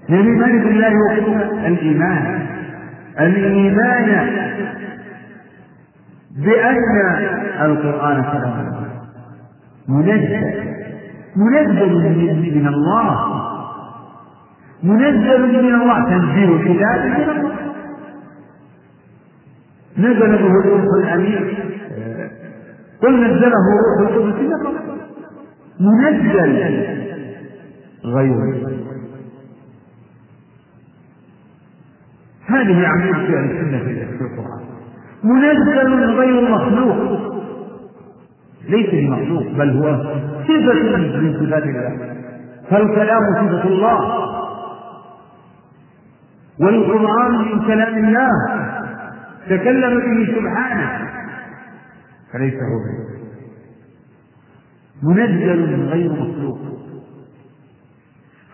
للإيمان بالله وكتبه الإيمان. الإيمان بأن القرآن كلام منزل. منزل من الله. منزل من الله. تنزيل الكتاب من الله. نزل به الروح الأمين. قل نزله روح القدس منزل. غير. هذه عملية أهل السنة في القرآن. منزل غير مخلوق. ليس بمخلوق بل هو صفة من صفات الله. فالكلام صفة الله. والقرآن من كلام الله. تكلم به سبحانه. فليس هو. منزل غير مخلوق.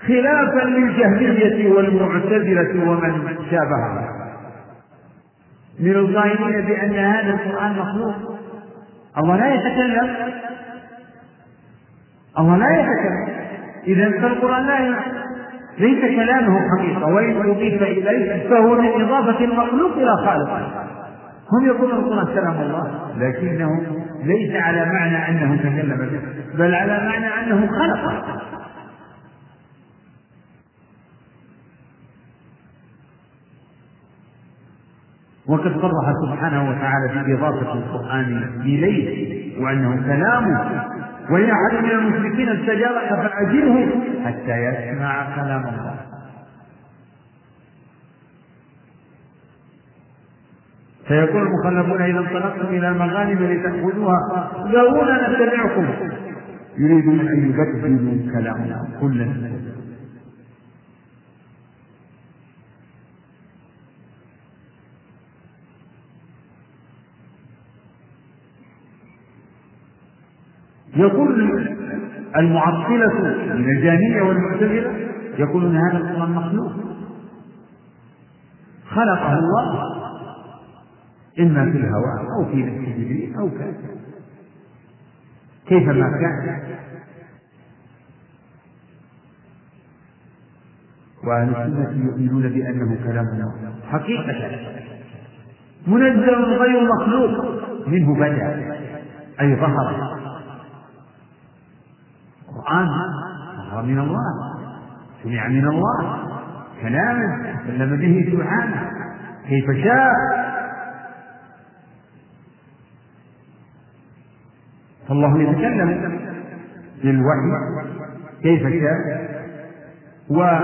خلافا للجهمية والمعتزلة ومن شابههم من الظاهرين بأن هذا القرآن مخلوق. الله لا يتكلم. الله لا يتكلم. إذا فالقرآن لا ليس كلامه حقيقة. وإن أضيف إليه فهو من إضافة المخلوق إلى خالقه هم يقولون القرآن كلام الله لكنه ليس على معنى أنه تكلم به بل على معنى أنه خلقه وقد صرح سبحانه وتعالى في إضافة القرآن إليه وأنه كلامه وإن أحد من المشركين استجارك فأجره حتى يسمع كلام الله. فيقول المخلفون إذا انطلقتم إلى المغانم لتأخذوها ذرونا نتبعكم يريدون أن يبدلوا كلام الله كل يقول المعطلة من الجاهلية والمعتزلة يقولون هذا القرآن مخلوق. خلقه الله إما في الهواء أو في نفس جبريل أو كان كيفما كان. وأهل السنة يؤمنون بأنه كلام حقيقة. منزل غير مخلوق. منه بدأ. أي ظهر. القرآن. ظهر من الله. سمع من الله. كلاما تكلم به سبحانه. كيف شاء. فالله يتكلم بالوحي. كيف شاء. و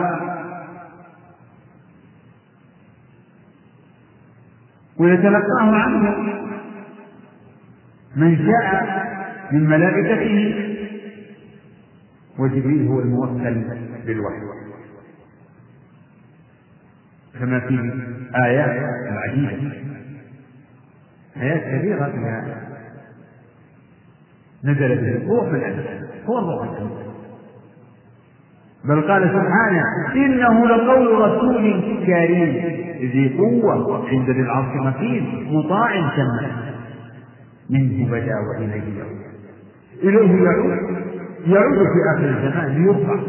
ويتلقاه عنه. من شاء من ملائكته. وجبريل هو الموكل بالوحي. كما في آيات عديدة آيات كثيرة نزل به الروح من الأمر هو الروح بل قال سبحانه إنه لقول رسول كريم. ذي قوة عند ذي العرش مكين مطاع ثم منه بدا وإليه يعود. إليه يعود. يعود في آخر الزمان ليرفع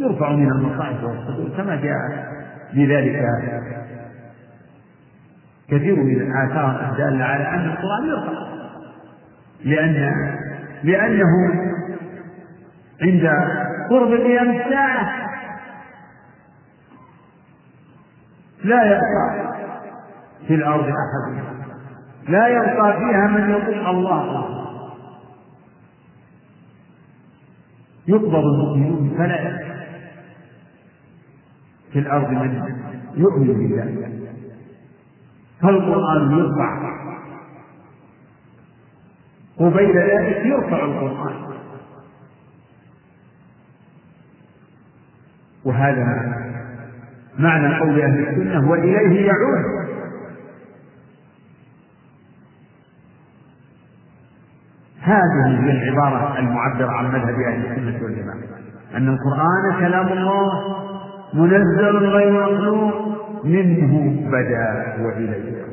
يرفع من المصائب والصدور كما جاء بذلك. كثير من الآثار الدالة على أن القرآن يرفع لأن لأنه عند قرب قيام الساعة لا يبقى في الأرض أحد لا يبقى فيها من يقول الله. يقبض المؤمنون فلا في الأرض من يؤمن بالله. فالقرآن يرفع. وبين ذلك يرفع القرآن. وهذا معنى قول أهل السنة وإليه يعود. هذه هي العبارة المعبرة عن مذهب أهل السنة والجماعة. أن القرآن كلام الله منزل غير مخلوق منه بدا وإليه.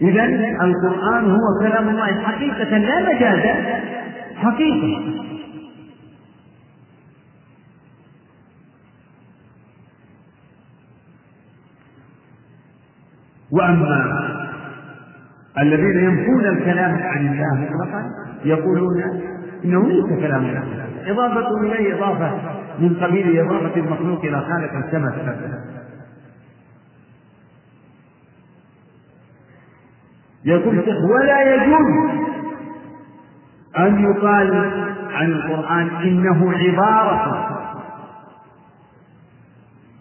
إذا القرآن هو كلام الله حقيقة لا مجازا حقيقة. وأما الذين ينفون الكلام عن الله مطلقا يقولون إنه ليس كلام الله. إضافة إليه إضافة من قبيل إضافة المخلوق إلى خالق كما يقول ولا يجوز أن يقال عن القرآن إنه عبارة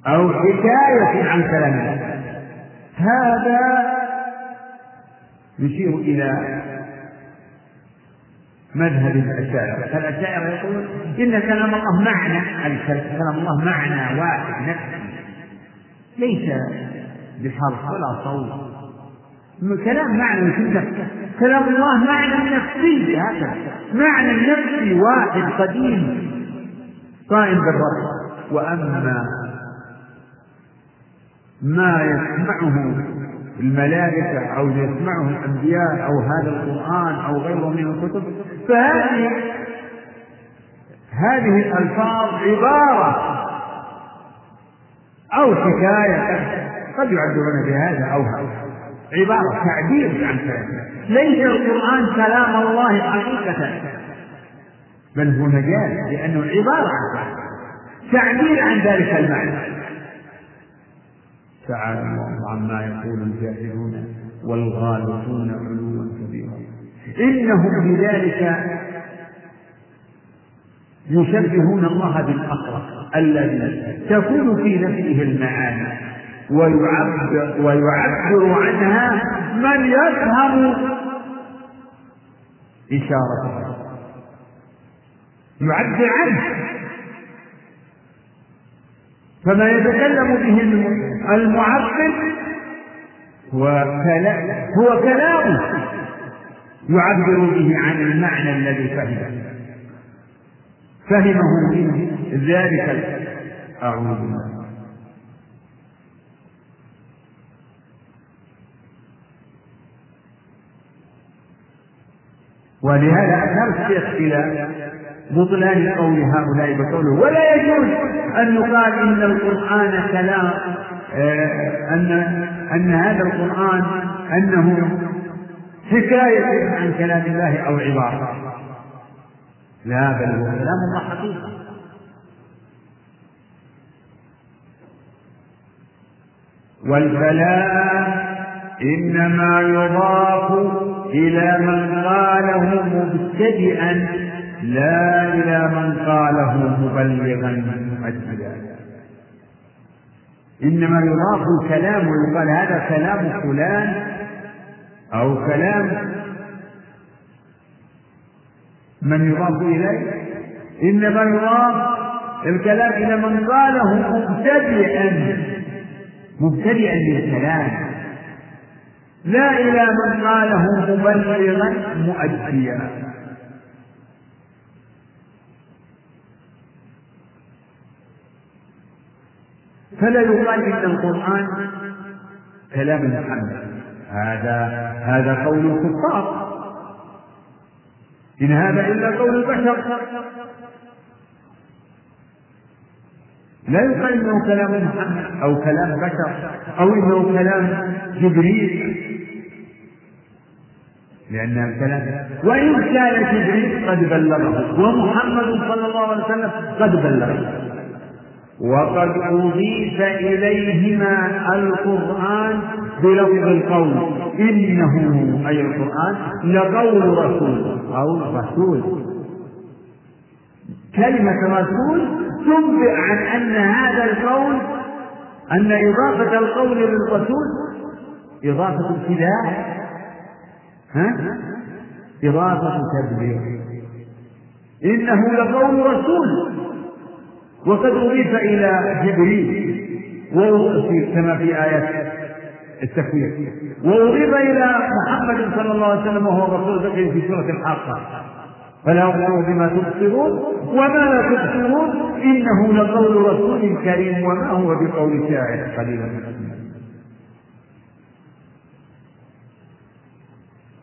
أو حكاية عن كلام الله. هذا يشير إلى مذهب الأشاعرة. فالأشاعرة يقولون إن كلام الله معنى كلام الله معنى واحد نفسي. ليس بحرف ولا صوت. كلام معنى كلام الله معنى نفسي هكذا معنى نفسي واحد قديم. قائم بالرب. وأما ما يسمعه الملائكة أو يسمعه الأنبياء أو هذا القرآن أو غيره من الكتب فهذه هذه الألفاظ عبارة أو حكاية قد يعبرون بهذا أو هذا. عبارة تعبير عن كلام. ليس القرآن كلام الله حقيقة. بل هو مجال لأنه عبارة عن تعبير عن ذلك المعنى. تعالى الله عما يقول الجاهلون والغالطون علوا كبيرا. إنهم بذلك يشبهون الله بالأقرب الذي تكون في نفسه المعاني ويعبر, ويعبر عنها من يفهم إشارته يعبر عنه فما يتكلم به المعبر هو كلام هو كلامه يعبر به عن المعنى الذي فهمه فهمه منه ذلك أعوذ بالله. ولهذا الشيخ إلى بطلان قول هؤلاء بقوله. ولا يجوز أن يقال إن القرآن كلام آه، أن أن هذا القرآن أنه حكاية عن كلام الله أو عبارة. لا بل هو كلام الله حقيقة. والكلام إنما يضاف إلى من قاله مبتدئا لا إلى من قاله مبلغا مؤديا إنما يضاف الكلام ويقال هذا كلام فلان أو كلام من يضاف إليه. إنما يضاف الكلام إلى من قاله مبتدئا مبتدئا للكلام. لا إلى من قاله مبلغا مؤديا فلا يقال إن القرآن كلام محمد. هذا هذا قول الكفار. إن هذا إلا قول البشر. لا يقال إنه كلام محمد أو كلام بشر أو إنه كلام جبريل. لأن الكلام وإن كان جبريل قد بلغه ومحمد صلى الله عليه وسلم قد بلغه. وقد أضيف إليهما القرآن بلفظ القول. إنه أي القرآن لقول رسول أو رسول. كلمة رسول تنبئ عن أن هذا القول أن إضافة القول للرسول إضافة ابتداء. ها؟ إضافة تبليغ إنه لقول رسول. وقد أضيف إلى جبريل كما في آيات التكوير. وأضيف إلى محمد صلى الله عليه وسلم وهو الرسول في سورة الحاقة. فلا أقسم بما تبصرون وما لا تبصرون. إنه لقول رسول كريم وما هو بقول شاعر قليلا.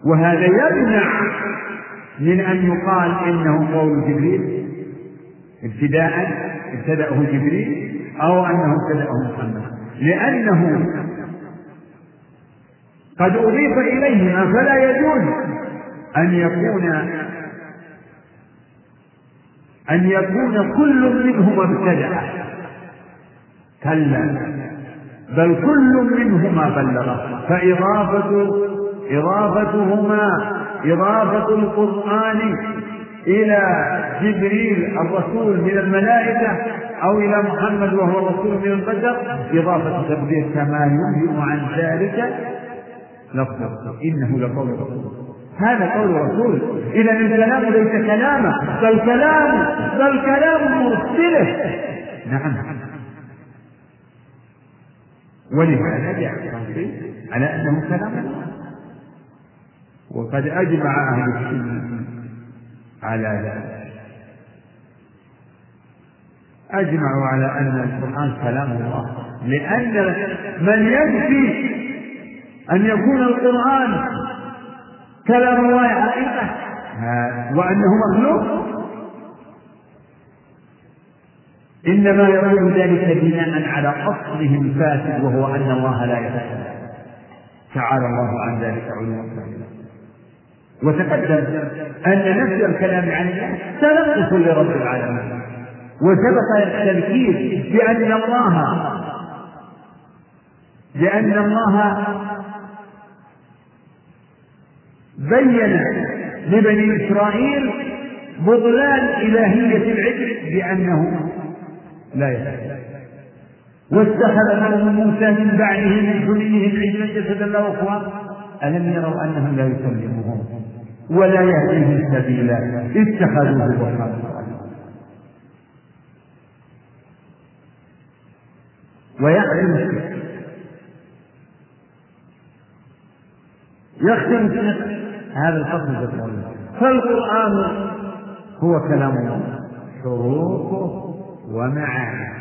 وهذا يمنع من أن يقال إنه قول جبريل ابتداء ابتدأه جبريل أو أنه ابتدأه محمد. لأنه قد أضيف إليهما فلا يجوز أن يكون أن يكون كل منهما ابتدأ. كلا. بل كل منهما بلغ. فإضافة إضافتهما إضافة القرآن إلى جبريل الرسول من الملائكة أو إلى محمد وهو الرسول من البشر إضافة تبديل كما ينبئ عن ذلك. لفظه إنه لقول رسول. هذا قول رسول. إذا الكلام ليس كلامه بل كلام بل كلام مرسله. نعم. ولهذا جاء على أنه كلام. وقد أجمع أهل السنة على ذلك. أجمعوا على أن القرآن كلام الله. لأن من ينفي أن يكون القرآن كلام الله حقيقة وأنه مخلوق إنما يقول ذلك بناء على أصله الفاسد وهو أن الله لا يتكلم تعالى الله عن ذلك علوا وتقدم أن نفس الكلام عن الله تنقص لرب العالمين وسبق التذكير بأن الله لأن الله بين لبني إسرائيل بطلان إلهية العجل بأنه لا يستطيع واتخذ لهم موسى من بعده من حليهم عجلا جسدا له اخوان ألم يروا انه لا يكلمهم ولا يهديهم سبيلا؟ اتخذوه بطلا ويعلم يختم هذا الفصل فالقرآن هو كلام الله. حروفه ومعانيه.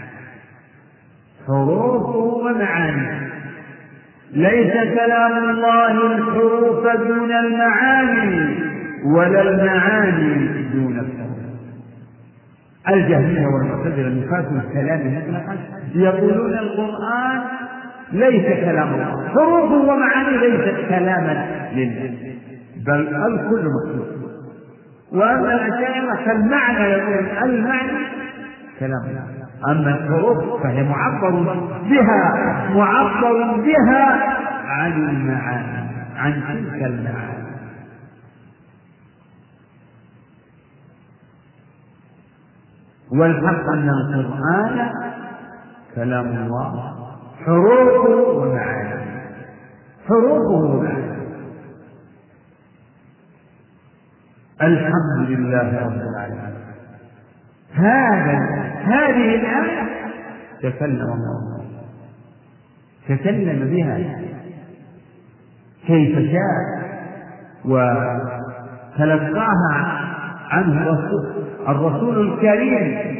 حروفه ومعانيه. ليس كلام الله الحروف دون المعاني ولا المعاني دون الحروف الجهمية والمعتزلة نفاة الكلام مطلقا يقولون القرآن ليس كلام الله. حروفه ومعانيه ليست كلاما لله. بل الكل مخلوق. وأما الأشاعرة فالمعنى يقول المعنى كلام الله. أما الحروف فهي معبر بها معبر بها عن المعاني عن تلك المعاني. والحق أن القرآن كلام الله حروفه ومعانيه حروفه ومعانيه الحمد لله رب العالمين. هذا هذه الآية تكلم الله تكلم بها كيف شاء وتلقاها عنه الرسول الرسول الكريم.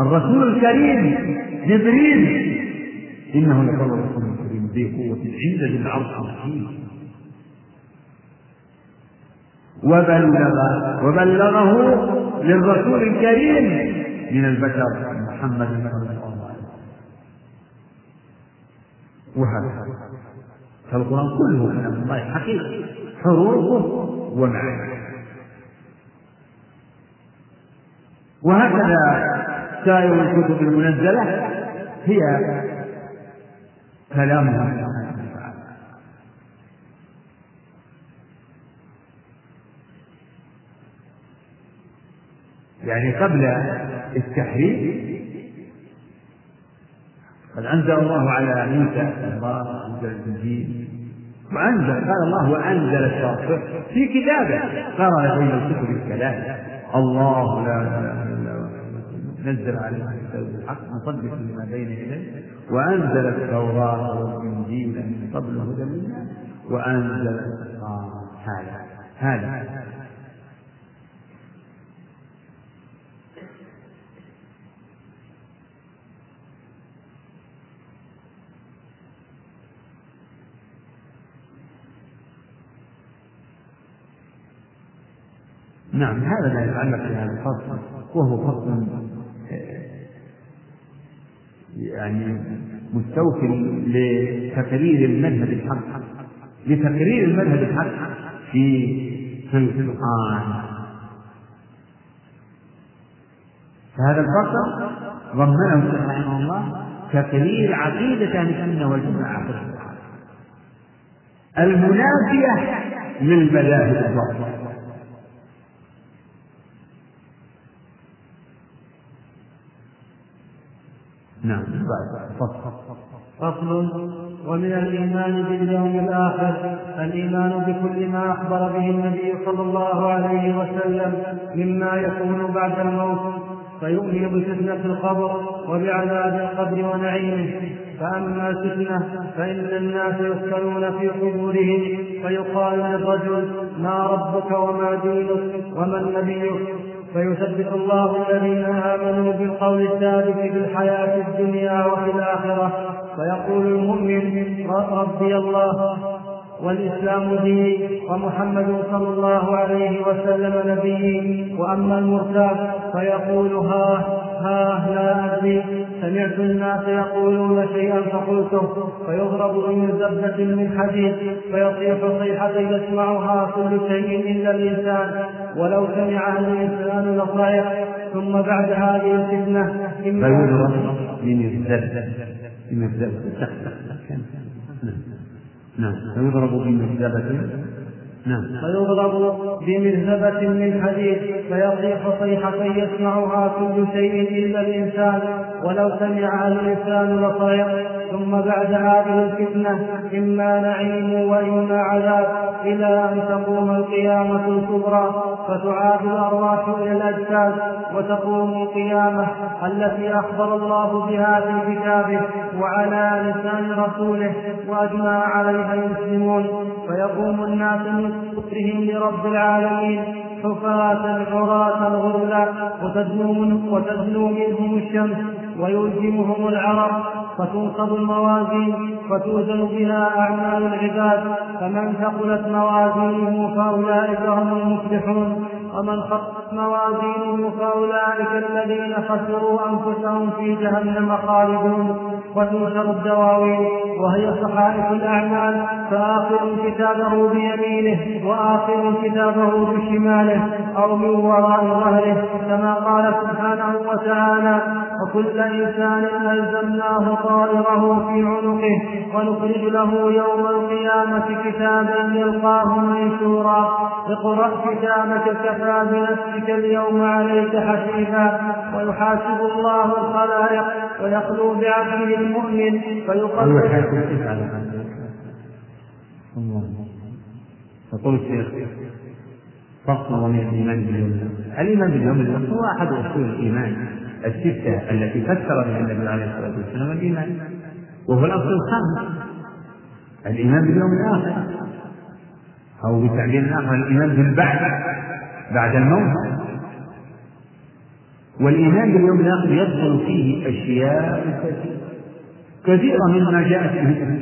الرسول الكريم جبريل. إنه لقول رسول كريم ذي قوة عند ذي العرش الرحيم وبلغ وبلغه للرسول الكريم من البشر محمد صلى الله عليه وسلم. وهكذا فالقرآن كله كلام الله حقيقة حروفه ومعانيه وهكذا سائر الكتب المنزلة هي كلامها. يعني قبل التحريف قد أنزل الله على موسى الله أنزل الإنجيل. وأنزل قال الله وأنزل التوراة في كتابه. قرأ بين الكتب الكلام الله لا إله إلا هو. نزل عليه الكتاب بالحق مصدقا لما بين يديه. وأنزل التوراة والإنجيل من قبل هدى وأنزل هذا هذا. نعم هذا ما يتعلق بهذا الفصل وهو فصل يعني مستوفي لتقرير المذهب الحق لتقرير المذهب الحق في القرآن. فهذا الفصل ضمنه رحمه الله تقرير عقيدة أهل السنة والجماعة المنافية للمذاهب الباطلة. نعم. فصل. فصل. ومن الإيمان باليوم الآخر الإيمان بكل ما أخبر به النبي صلى الله عليه وسلم مما يكون بعد الموت. فيؤمن بفتنة القبر وبعذاب القبر ونعيمه. فأما الفتنة فإن الناس يسألون في قبورهم فيقال للرجل ما ربك وما دينك ومن نبيك فيثبت الله الذين آمنوا بالقول الثابت في الحياة الدنيا وفي الآخرة. فيقول المؤمن ربي الله والإسلام ديني ومحمد صلى الله عليه وسلم نبيي وأما المرتاب فيقول ها ها لا أدري سمعت الناس يقولون شيئا فقلته فيضرب من زبدة من حديد فيصيح صيحة يسمعها كل شيء إلا الإنسان. ولو سمعها الإنسان لصعق ثم بعد هذه الفتنة فيضرب من الزبدة؟ من الزبدة. نعم. فيضرب بمرزبة نعم. فيضرب بمرزبة من حديد فيصيح صيحة يسمعها كل شيء إلا الإنسان. ولو سمعها الإنسان لصيح ثم بعد هذه الفتنة إما نعيم وإما عذاب. إلى أن تقوم القيامة الكبرى. فتعاد الأرواح إلى الأجساد. وتقوم القيامة التي أخبر الله بها في كتابه. وعلى لسان رسوله وأجمع عليها المسلمون. فيقوم الناس من كفرهم لرب العالمين. حفاة عراة غرلا وتدنو, منهم الشمس ويلزمهم العرق. فتنقض الموازين فتوزن بها أعمال العباد. فمن ثقلت موازينه فأولئك هم المفلحون. ومن خفت موازينه فأولئك الذين خسروا أنفسهم في جهنم خالدون وتنشر الدواوين وهي صحائف الأعمال فآخر كتابه بيمينه وآخر كتابه بشماله أو من وراء ظهره كما قال سبحانه وتعالى وكل إنسان ألزمناه طائره في عنقه ونخرج له يوم القيامة كتابا يلقاه منشورا. اقرأ كتابك كفى بنفسك اليوم عليك حسيبا ويحاسب الله الخلائق ويخلو بعبده المؤمن يقول الشيخ فصل من الإيمان باليوم الإيمان باليوم الآخر هو أحد أصول الإيمان؟ الستة التي فسر بها النبي عليه الصلاة والسلام الإيمان وهو الأصل الخامس الإيمان باليوم الآخر أو بتعبير آخر الإيمان بالبعث بعد الموت. والإيمان باليوم الآخر يدخل فيه أشياء كثيرة كثيرة مما جاءت به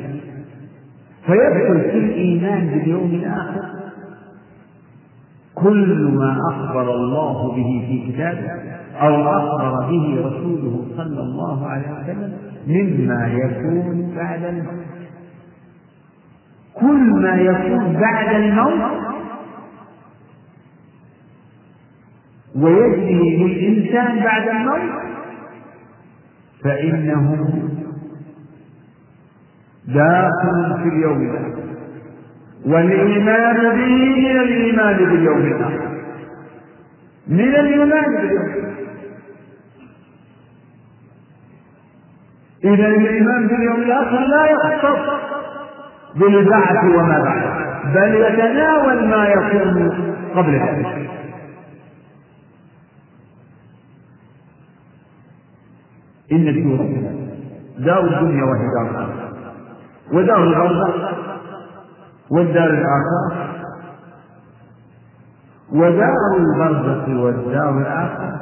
فيدخل في الإيمان باليوم الآخر كل ما أخبر الله به في كتابه. أو أخبر به رسوله صلى الله عليه وسلم مما يكون بعد الموت. كل ما يكون بعد الموت ويجري للإنسان بعد الموت فإنه داخل في اليوم الآخر. والإيمان به من الإيمان باليوم الآخر. من الإيمان باليوم الآخر. إذا الإيمان باليوم الآخر لا يختص بالبعث وما بعده بل يتناول ما يكون قبل ذلك. إن الدور دار الدنيا وهي دار الآخرة ودار البرزخ والدار الآخرة ودار البرزخ والدار الآخرة.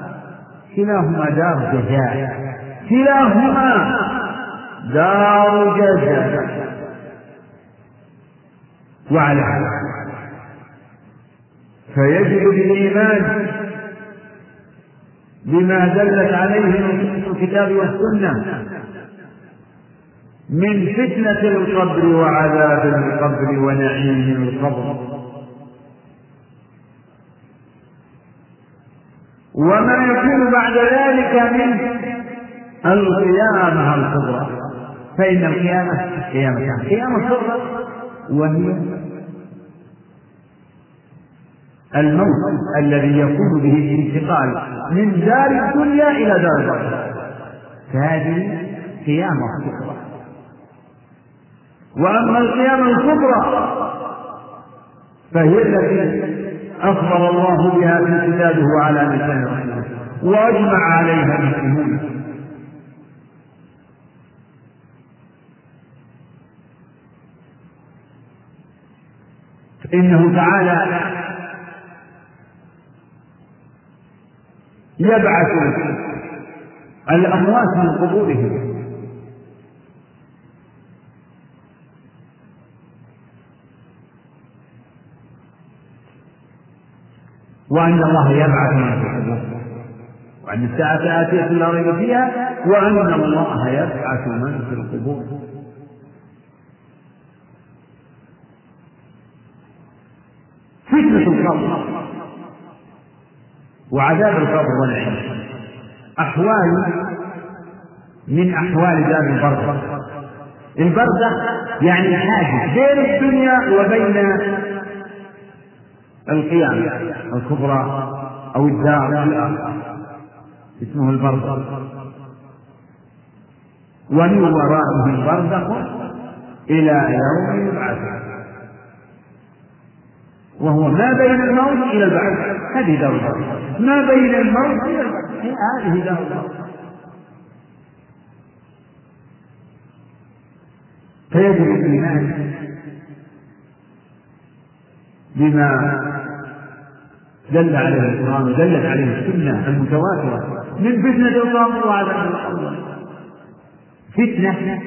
كلاهما دار جزاء كلاهما دار جزاء. وعلى. هذا فيجب بالإيمان بما دلت عليه نصوص الكتاب والسنة من فتنة القبر وعذاب القبر ونعيم القبر. وما يكون بعد ذلك من القيامة الكبرى. فإن القيامة قيامة قيامة الصغرى وهي الموت الذي يكون به الانتقال من دار الدنيا إلى دار الآخرة. فهذه قيامة الصغرى وأما القيامة الكبرى فهي التي أخبر الله بها في كتابه على لسان رسوله وأجمع عليها المسلمون إنه تعالى يبعث الأموات من قبورهم. وأن الله يبعث من في القبور. وأن الساعة آتية لا ريب فيها وأن الله يبعث من في القبور. فتنة القبر. وعذاب القبر والعياذ أحوال من أحوال دار البرزخ. البرزخ يعني الحاجز بين الدنيا وبين القيامة. الكبرى أو الدار. الآخرة اسمه البرزخ. ومن ورائه البرزخ إلى يوم يبعثون وهو ما بين الموت إلى البعث. هذه دار البرزخ ما بين الموت إلى البعث. هذه دار البرزخ فيجب الإيمان بما دل عليه القرآن ودلت عليه السنة المتواترة من فتنة القبر وعذاب القبر فتنة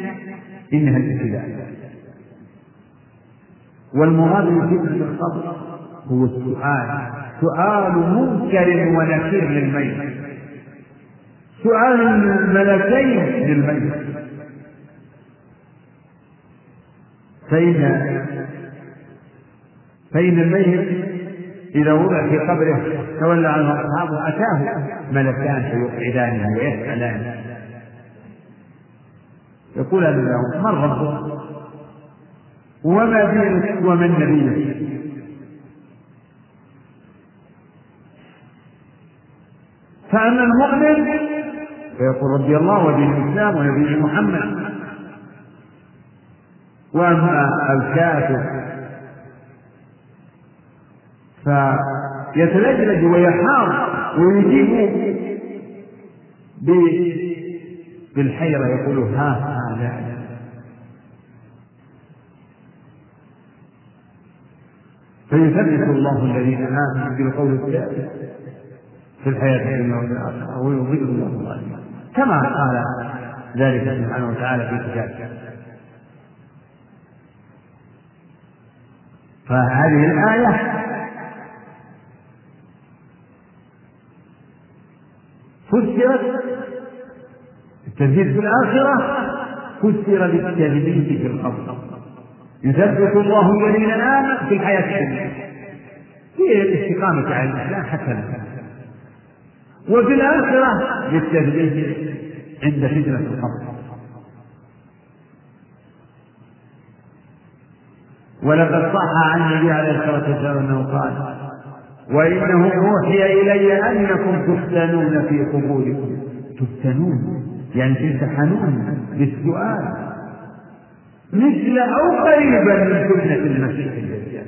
إنها الابتلاء والمراد بفتنة القبر هو السؤال. سؤال منكر ونكير للميت. سؤال الملكين للميت. فإن فإن الميت إذا وضع في قبره تولى عنه أصحابه أتاه ملكان فيقعدانه ويسألانه يقول له من ربك وما دينك ومن نبيك فأما المؤمن فيقول ربي الله ودين الإسلام ونبي محمد. وأما الكافر فيتلجلج ويحار ويجيب بالحيرة يقول ها ها لا لا فيثبت الله الذين آمنوا بالقول الثابت في الحياة الدنيا وفي الآخرة ويضل الله الظالمين. كما قال ذلك سبحانه وتعالى في كتابه. فهذه الآية فسرت التثبيت في الآخرة فسر بالتثبيت في القبر. يثبت الله الذين آمنوا في الحياة الدنيا. في الاستقامة على الإسلام حتى وفي الآخرة للتثبيت عند فتنة القبر. ولقد صح عن النبي عليه الصلاة والسلام أنه قال وإنه أوحي إلي أنكم تفتنون في قبوركم. تفتنون؟ يعني تمتحنون بالسؤال. مثل أو قريبا من فتنة المسيح. الدجال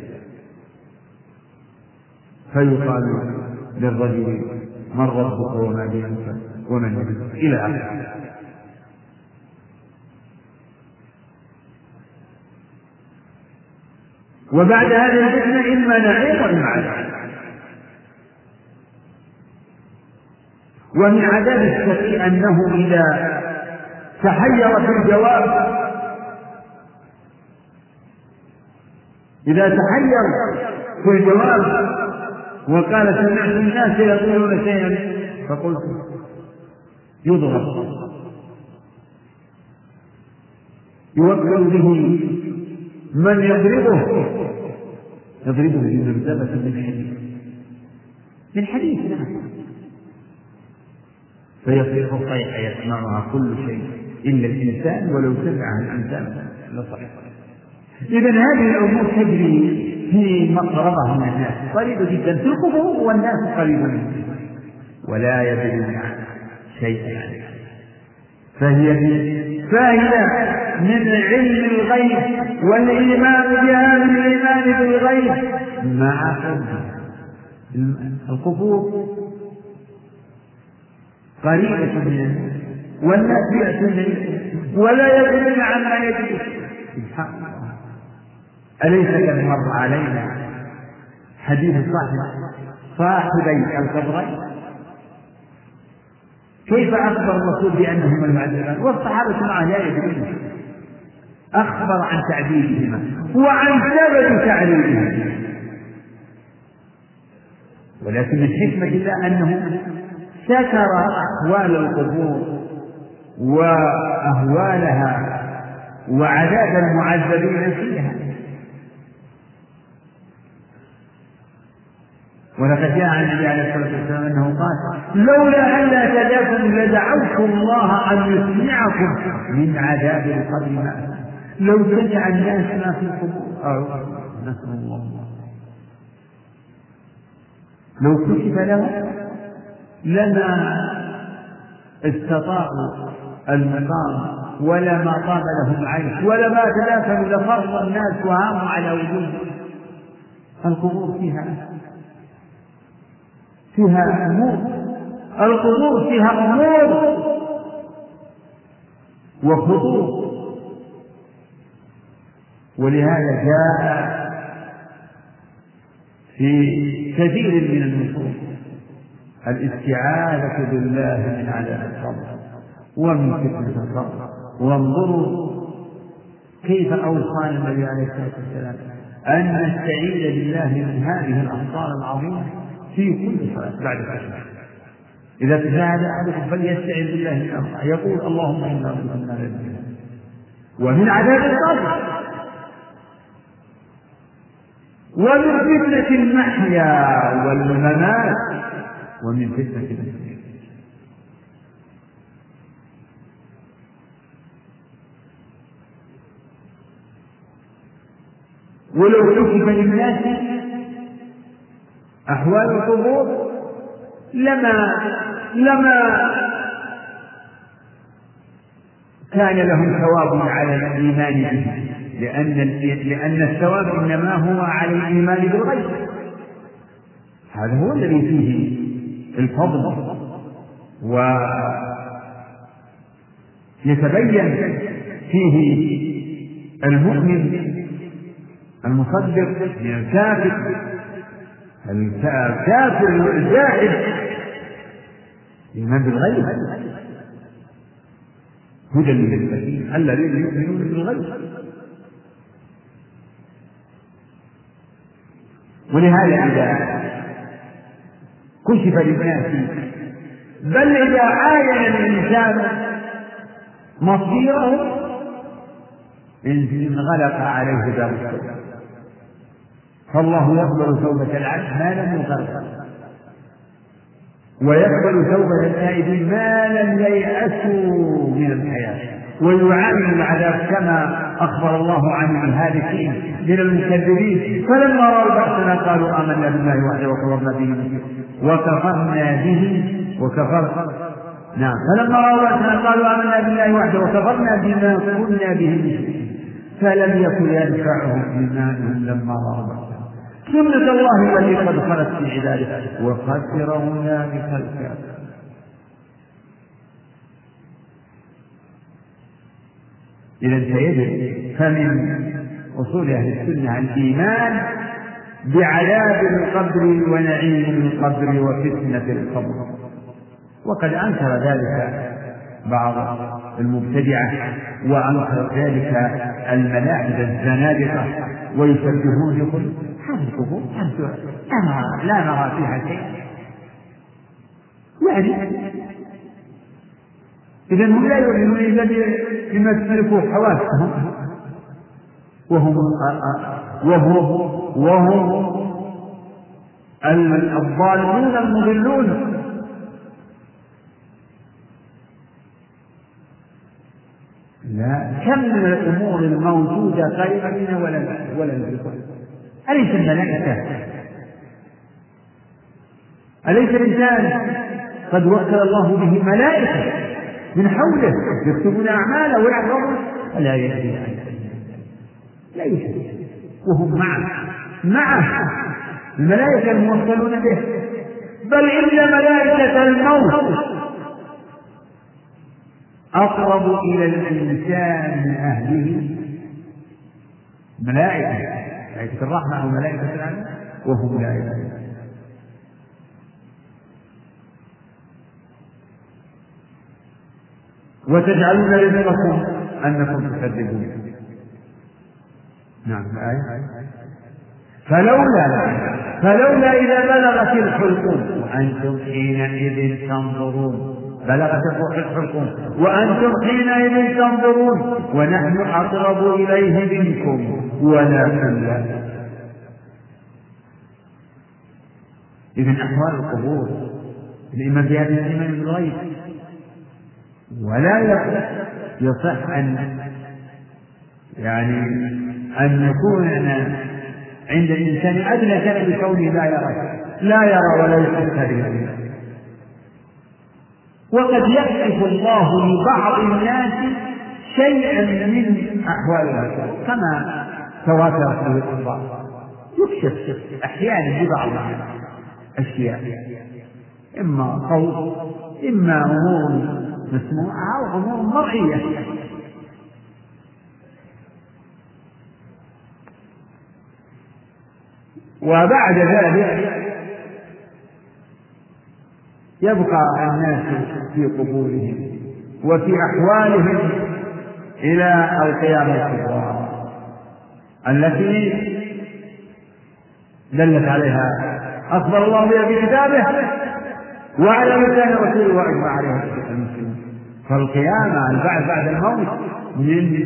فيقال للرجل من ربك وما دينك ومن نبيك إلى آخره. وبعد هذه الفتنة إما نعيم وإما عذاب. ومن عذاب الشقي أنه إذا تحير في الجواب إذا تحير في الجواب وقال سمعت الناس يقولون شيئا فقلت يضرب يوكل به من يضربه. يضربه بمرتبة من حديد من حديد نعم. فيصيح صيحة يسمعها كل شيء. إلا الإنسان ولو سمعها الإنسان لصح إذا هذه الأمور تجري في مقربة من الناس قريبة جدا. في القبور والناس قريبون ولا يدرون شيئا. عنها فهي فهي من علم الغيب والإيمان بهذا الإيمان بالغيب. مع القبور قريبة من الناس والناس يأتون ولا يدرون عما يدرون سبحان الله أليس قد مر علينا؟ حديث صاحب صاحبي القبرين كيف أخبر الرسول بأنهما المعذبان والصحابة معه لا يدرون. أخبر عن تعذيبهما وعن سبب تعذيبهما. ولكن من حكمة الله أنه ستر أحوال القبور وأهوالها وعذاب المعذبين فيها. ولقد جاء عن النبي عليه الصلاة والسلام أنه قال لولا أن لا تداكم لدعوت الله أن يسمعكم من عذاب القبر ما لو سمع الناس ما في القبور نسأل الله. لو كشف لهم لما استطاعوا المقام ولا ما طاب لهم العيش ولا ما لفرض الناس وهاموا على وجود القبور فيها فيها أمور. القبور فيها أمور. وخطور ولهذا جاء في كثير من النصوص الاستعاذة بالله من عذاب القبر. ومن فتنة القبر. وانظروا كيف أوصانا النبي عليه الصلاة والسلام أن نستعيذ بالله من هذه الأمطار العظيمة. في كل صلاة بعد الصلاة إذا تجاهد أحدكم فليستعذ بالله من أمره يقول اللهم إنا أعوذ من ومن عذاب القبر ومن فتنة المحيا والممات. ومن فتنة المسيح ولو كتب للناس أحوال القبور لما لما كان لهم ثواب على الإيمان به لأن لأن الثواب إنما هو على الإيمان بالغيب. هذا هو الذي فيه الفضل. ويتبين فيه المؤمن المصدق من الكافر الكافر الزاهد الإيمان بالغيب هدى للمتقين الذين يؤمنون بالغيب. ولهذا إذا كشف للناس بل إذا عاين الإنسان مصيره انغلق عليه باب التوبة فالله يقبل توبة العبد ما لم يغرق ويقبل توبة التائبين ما لم ييأسوا من الحياة. ويعامل العذاب كما أخبر الله عن الهالكين من المكذبين. فلما رأوا بأسنا قالوا آمنا بالله وحده وكفرنا به. وكفرنا به وكفر نعم. فلما رأوا بأسنا قالوا آمنا بالله وحده وكفرنا بما كنا به. فلم يكن ينفعهم إيمانهم لما رأوا بأسنا. سنة الله التي قد خلت في عباده. وخسر هنالك الكافر إذا فيجب فمن أصول أهل السنة الإيمان بعذاب القبر ونعيم القبر وفتنة القبر. وقد أنكر ذلك بعض المبتدعة وأنكر ذلك الملاحدة الزنادقة ويشبهون هذه القبور لا نرى فيها شيء. يعني؟ إذا هم لا يؤمنون إلا بما تملكه حواسهم وهم وهم وهم الضالون المضلون. لا. كم من الأمور الموجودة قريبة منا ولا ولا ندركها أليس الملائكة؟ أليس الإنسان قد وكل الله به ملائكة من حوله يكتبون أعماله ويحفظون فلا يدري لا يدري وهم معه. معه. الملائكة الموكلون به. بل إن ملائكة الموت أقرب إلى الإنسان من أهله ملائكة. ملائكة الرحمة أو ملائكة العذاب وهم لا يدرون وتجعلون رزقكم أنكم تكذبون. نعم الآية. فلولا فلولا إذا بلغت الحلقوم وأنتم حينئذ تنظرون. بلغت الحلقوم وأنتم حينئذ تنظرون ونحن أقرب إليه منكم ولكن لا إذن أحوال القبور الإيمان بهذه الإيمان بالغيب. ولا يصح أن يعني أن يكون عند الإنسان أدنى سبب بكونه لا يرى. لا يرى ولا يحس به وقد يكشف الله لبعض الناس شيئا من أحوال البشر كما تواترت به الأخبار يكشف أحيانا لبعض الأشياء إما خوف إما أمور مسموعة أو أمور مرئية. وبعد ذلك يبقى الناس في قبورهم وفي أحوالهم إلى القيامة الكبرى. التي دلت عليها أخبر الله بها في كتابه وعلى لسان رسوله وأجمع عليها المسلمين فالقيامة البعث بعد الموت من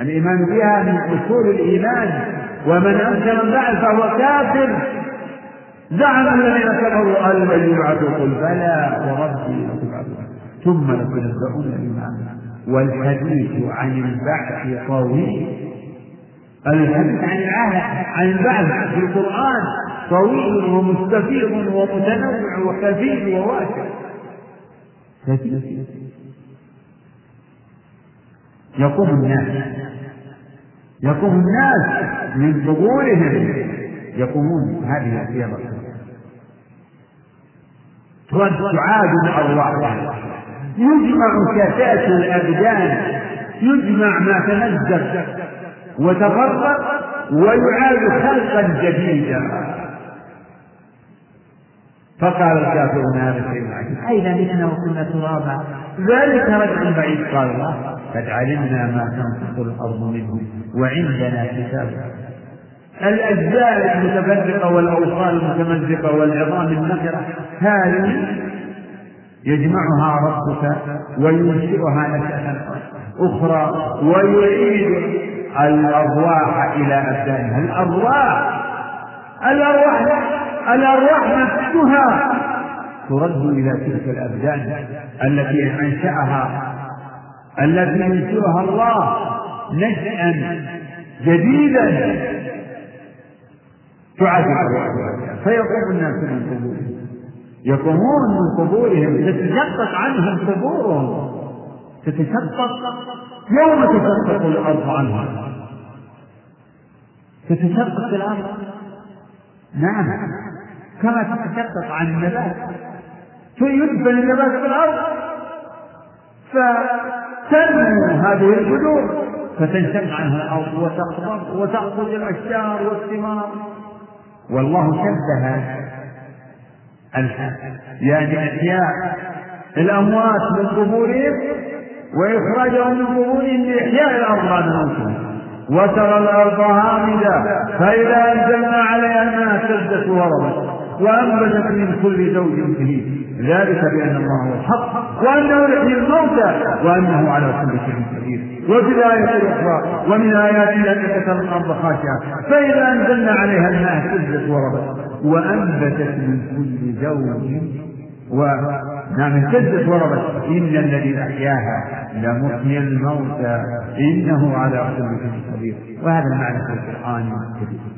الإيمان بها من أصول الإيمان ومن أنكر البعث فهو كافر. زعم الذين كفروا أن لن يبعثوا قل بلى وربي لتبعثون ثم لتنبؤون بما والحديث عن البعث طويل الحديث عن العهد عن البعث في القرآن طويل ومستفيض ومتنوع وكثير وواسع يقوم الناس. يقوم الناس من قبورهم يقومون. هذه الأشياء تعاد الأرواح يجمع كفاة الأبدان يجمع ما تنزل وتفرق ويعاد خلقا جديدا. فقال الكافرون هذا شيء عجيب أين متنا وكنا ترابا؟ ذلك رجع بعيد. قال الله قد علمنا ما تنطق الأرض منه وعندنا كتاب. الأجزاء المتفرقة والأوصال المتمزقة والعظام النكرة هذه يجمعها ربك وينشئها نشأة أخرى ويعيد الأرواح إلى أبدانها. الأرواح الأرواح الأرواح نفسها ترد إلى تلك الأبدان التي أنشأها التي ينشئها الله نشأ جديدا. تعذب فيقوم الناس من قبورهم يقومون من قبورهم تتشقق عنهم قبورهم تتشقق يوم تشقق الأرض عنهم تتشقق الأرض. نعم. كما تتشقق عن النبات. فيدفن النبات في الأرض. فتنمو هذه الجذور. فتنشق عنها الأرض وتخضر وتخرج الأشجار والثمار. والله شبه يعني إحياء الأموات من قبورهم وإخراجهم من قبورهم لإحياء الأرض بعد موتهم وترى الأرض هامدة فإذا أنزلنا عليها الماء اهتزت وربت وأنبتت من كل زوج فيه ذلك بأن الله هو الحق وأنه يحيي الموتى وأنه على كل شيء قدير. وفي الآية الأخرى ومن آياته أنك ترى الأرض خاشعة فإذا أنزلنا عليها الماء اهتزت وربت وأنبتت من كل زوج و نعم اهتزت وربت. إن الذي أحياها لمحيي الموتى إنه على كل شيء قدير. وهذا المعنى في القرآن الكريم.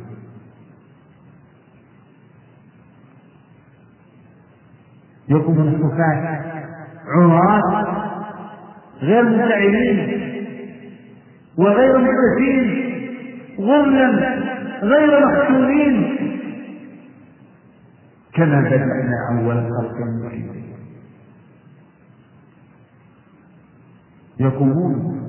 يقوم الحفاة عراة غير مستعينين وغير مدرسين غرلا غير محسوبين كما بدأنا أول خلق نعيد يقومون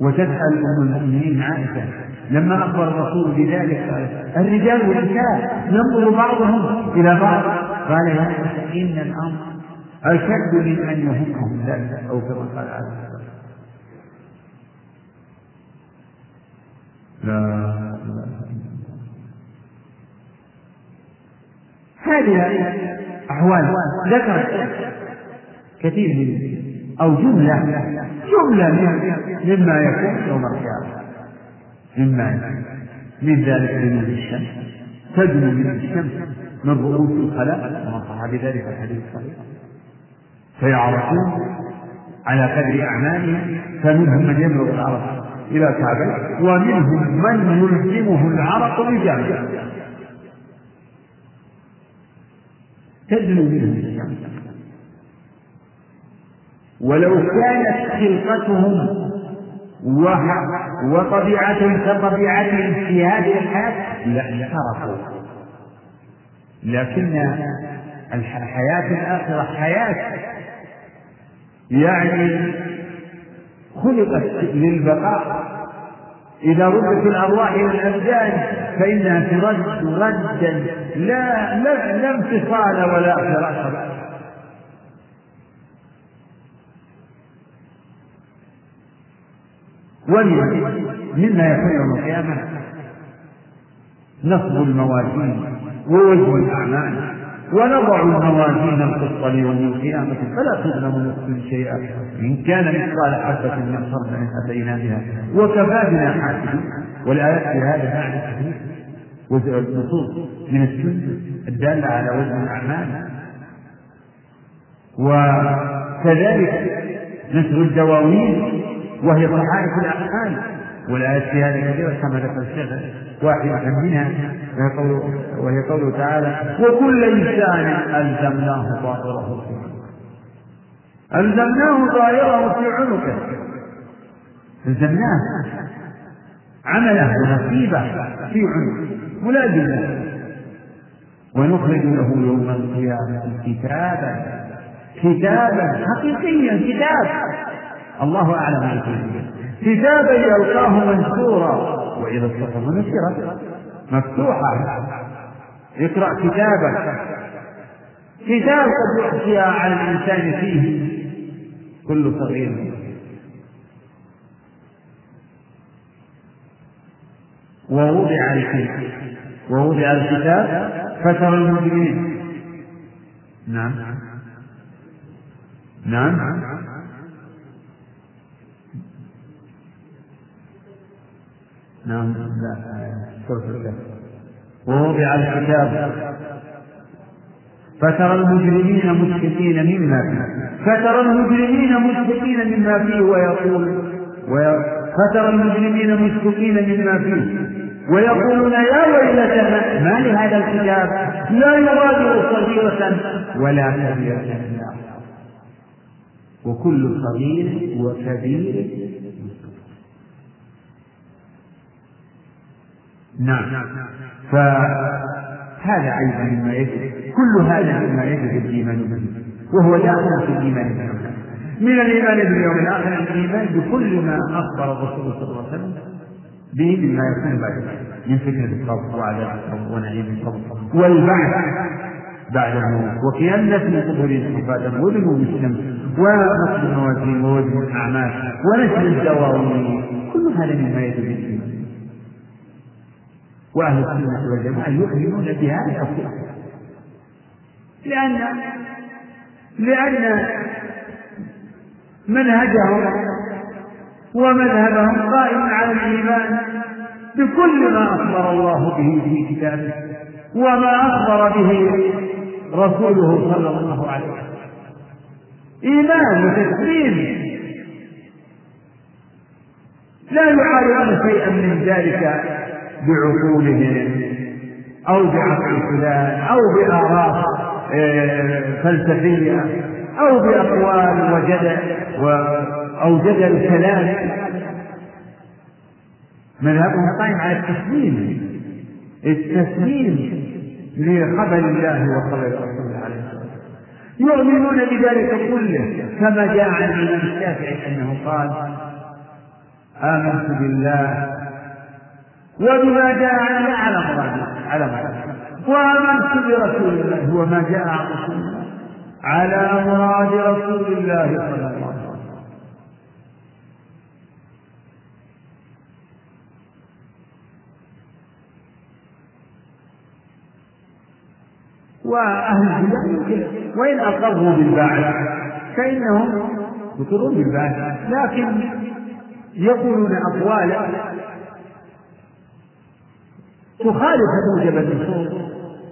وتسأل أم المؤمنين عائشة. لما أخبر الرسول بذلك الرجال والنساء ينظر بعضهم إلى بعض. قال إن الأمر أشد من أن يهمهم. ذلك أو كما قال عليه لا لا هذه أحوال ذكرت كثير من أو جملة جملة مما يكون يوم القيامة. مما يكون. من ذلك من الشمس. تدنو من الشمس. من رؤوس الخلائق كما صح بذلك الحديث الصحيح. فيعرفون على قدر أعمالهم فمنهم من يبلغ العرق إلى كعبه ومنهم من يلزمه العرق بجانبه تدنو منهم. ولو كانت خلقتهم وطبيعتهم كطبيعتهم في هذه الحياة لاحترقوا لكن الحياة الآخرة حياة. يعني خلقت للبقاء. إذا ردت الأرواح إلى الأبدان فإنها ترد ردا لا لا لا انفصال ولا فراق مما يكون يوم القيامة نصب الموازين. ووزن الأعمال ونضع الموازين القسط ليوم القيامة. فلا تظلم نفس شيئا. إن كان مثقال حبة من خردل أتينا بها. وكفى بنا حاسبين والآيات في هذا معنى كثير. النصوص من السنة الدالة على وزن الأعمال. وكذلك نشر الدواوين. وهي صحائف الأعمال. والآيات في هذا كثيرة كما ذكر الشيخ واحدة منها وهي قوله, وهي قوله تعالى وكل إنسان ألزمناه طائره في ألزمناه طائره في عنقه. ألزمناه. عمله ونصيبه في عنقه. ملازمه. ونخرج له يوم القيامة كتابا. كتابا حقيقيا كتاب. الله أعلم كتابا يلقاه منشورا وإذا الصحف نشرت مفتوحة. اقرأ كتابك. كتاب قد يحصي على الإنسان فيه. كل صغير. ووضع الكتاب ووضع الكتاب. فترى المجرمين. نعم. نعم. نعم. لا سورة ووضع الكتاب. فترى المجرمين مشفقين مما فيه. فترى المجرمين مشفقين مما فيه ويقول فترى المجرمين مشفقين مما فيه. ويقولون يا ويلتنا ما لهذا الكتاب؟ لا يغادر صغيرة ولا كبيرة. وكل صغير وكبير نعم. فهذا أيضا مما يجب كل هذا مما يجب الإيمان به وهو داخل في الإيمان باليوم من الإيمان باليوم الآخر الإيمان بكل ما أخبر الرسول صلى الله عليه وسلم به مما يكون بعد من فتنة القبر وعذاب القبر ونعيم القبر والبعث بعد الموت. وقيام من قبور صفاتا ودنو الشمس ونصب الموازين ووزن الأعمال. ونشر الدواوين. كل هذا مما الإيمان وأهل السنة والجماعة يؤمنون بهذا لأن لأن منهجهم ومذهبهم قائم على الإيمان بكل ما أخبر الله به في كتابه وما أخبر به رسوله صلى الله عليه وسلم. إيمان وتسليم. لا يعارضون شيئا من ذلك بعقولهم أو بعقل فلان أو بآراء آه، فلسفية أو بأقوال وجدل أو جدل كلام. مذهبهم قائم على التسليم. التسليم لخبر الله وخبر رسوله عليه الصلاة والسلام يؤمنون بذلك كله كما جاء عن الإمام الشافعي أنه قال آمنت بالله وبما جاء عن على مراد على مراد. وآمنت برسول الله وما جاء عن رسول الله. على مراد رسول الله صلى الله عليه وسلم. وأهل البدع وإن أقروا بالبعث فإنهم يقرون بالبعث. لكن يقولون أقوالا تخالف موجب النصوص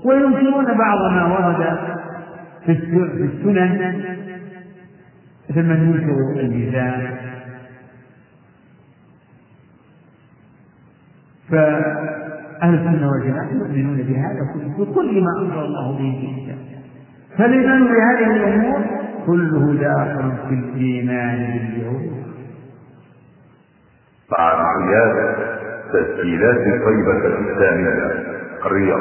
وينكرون بعض ما ورد في السنن. مثل من ينكر الميزان؟ أهل السنة والجماعة يؤمنون بهذا بكل ما أمر الله به في كتابه فالإيمان بهذه الأمور؟ كله داخل في الإيمان باليوم. امتياز تسجيلات طيبة الإسلامية الرياض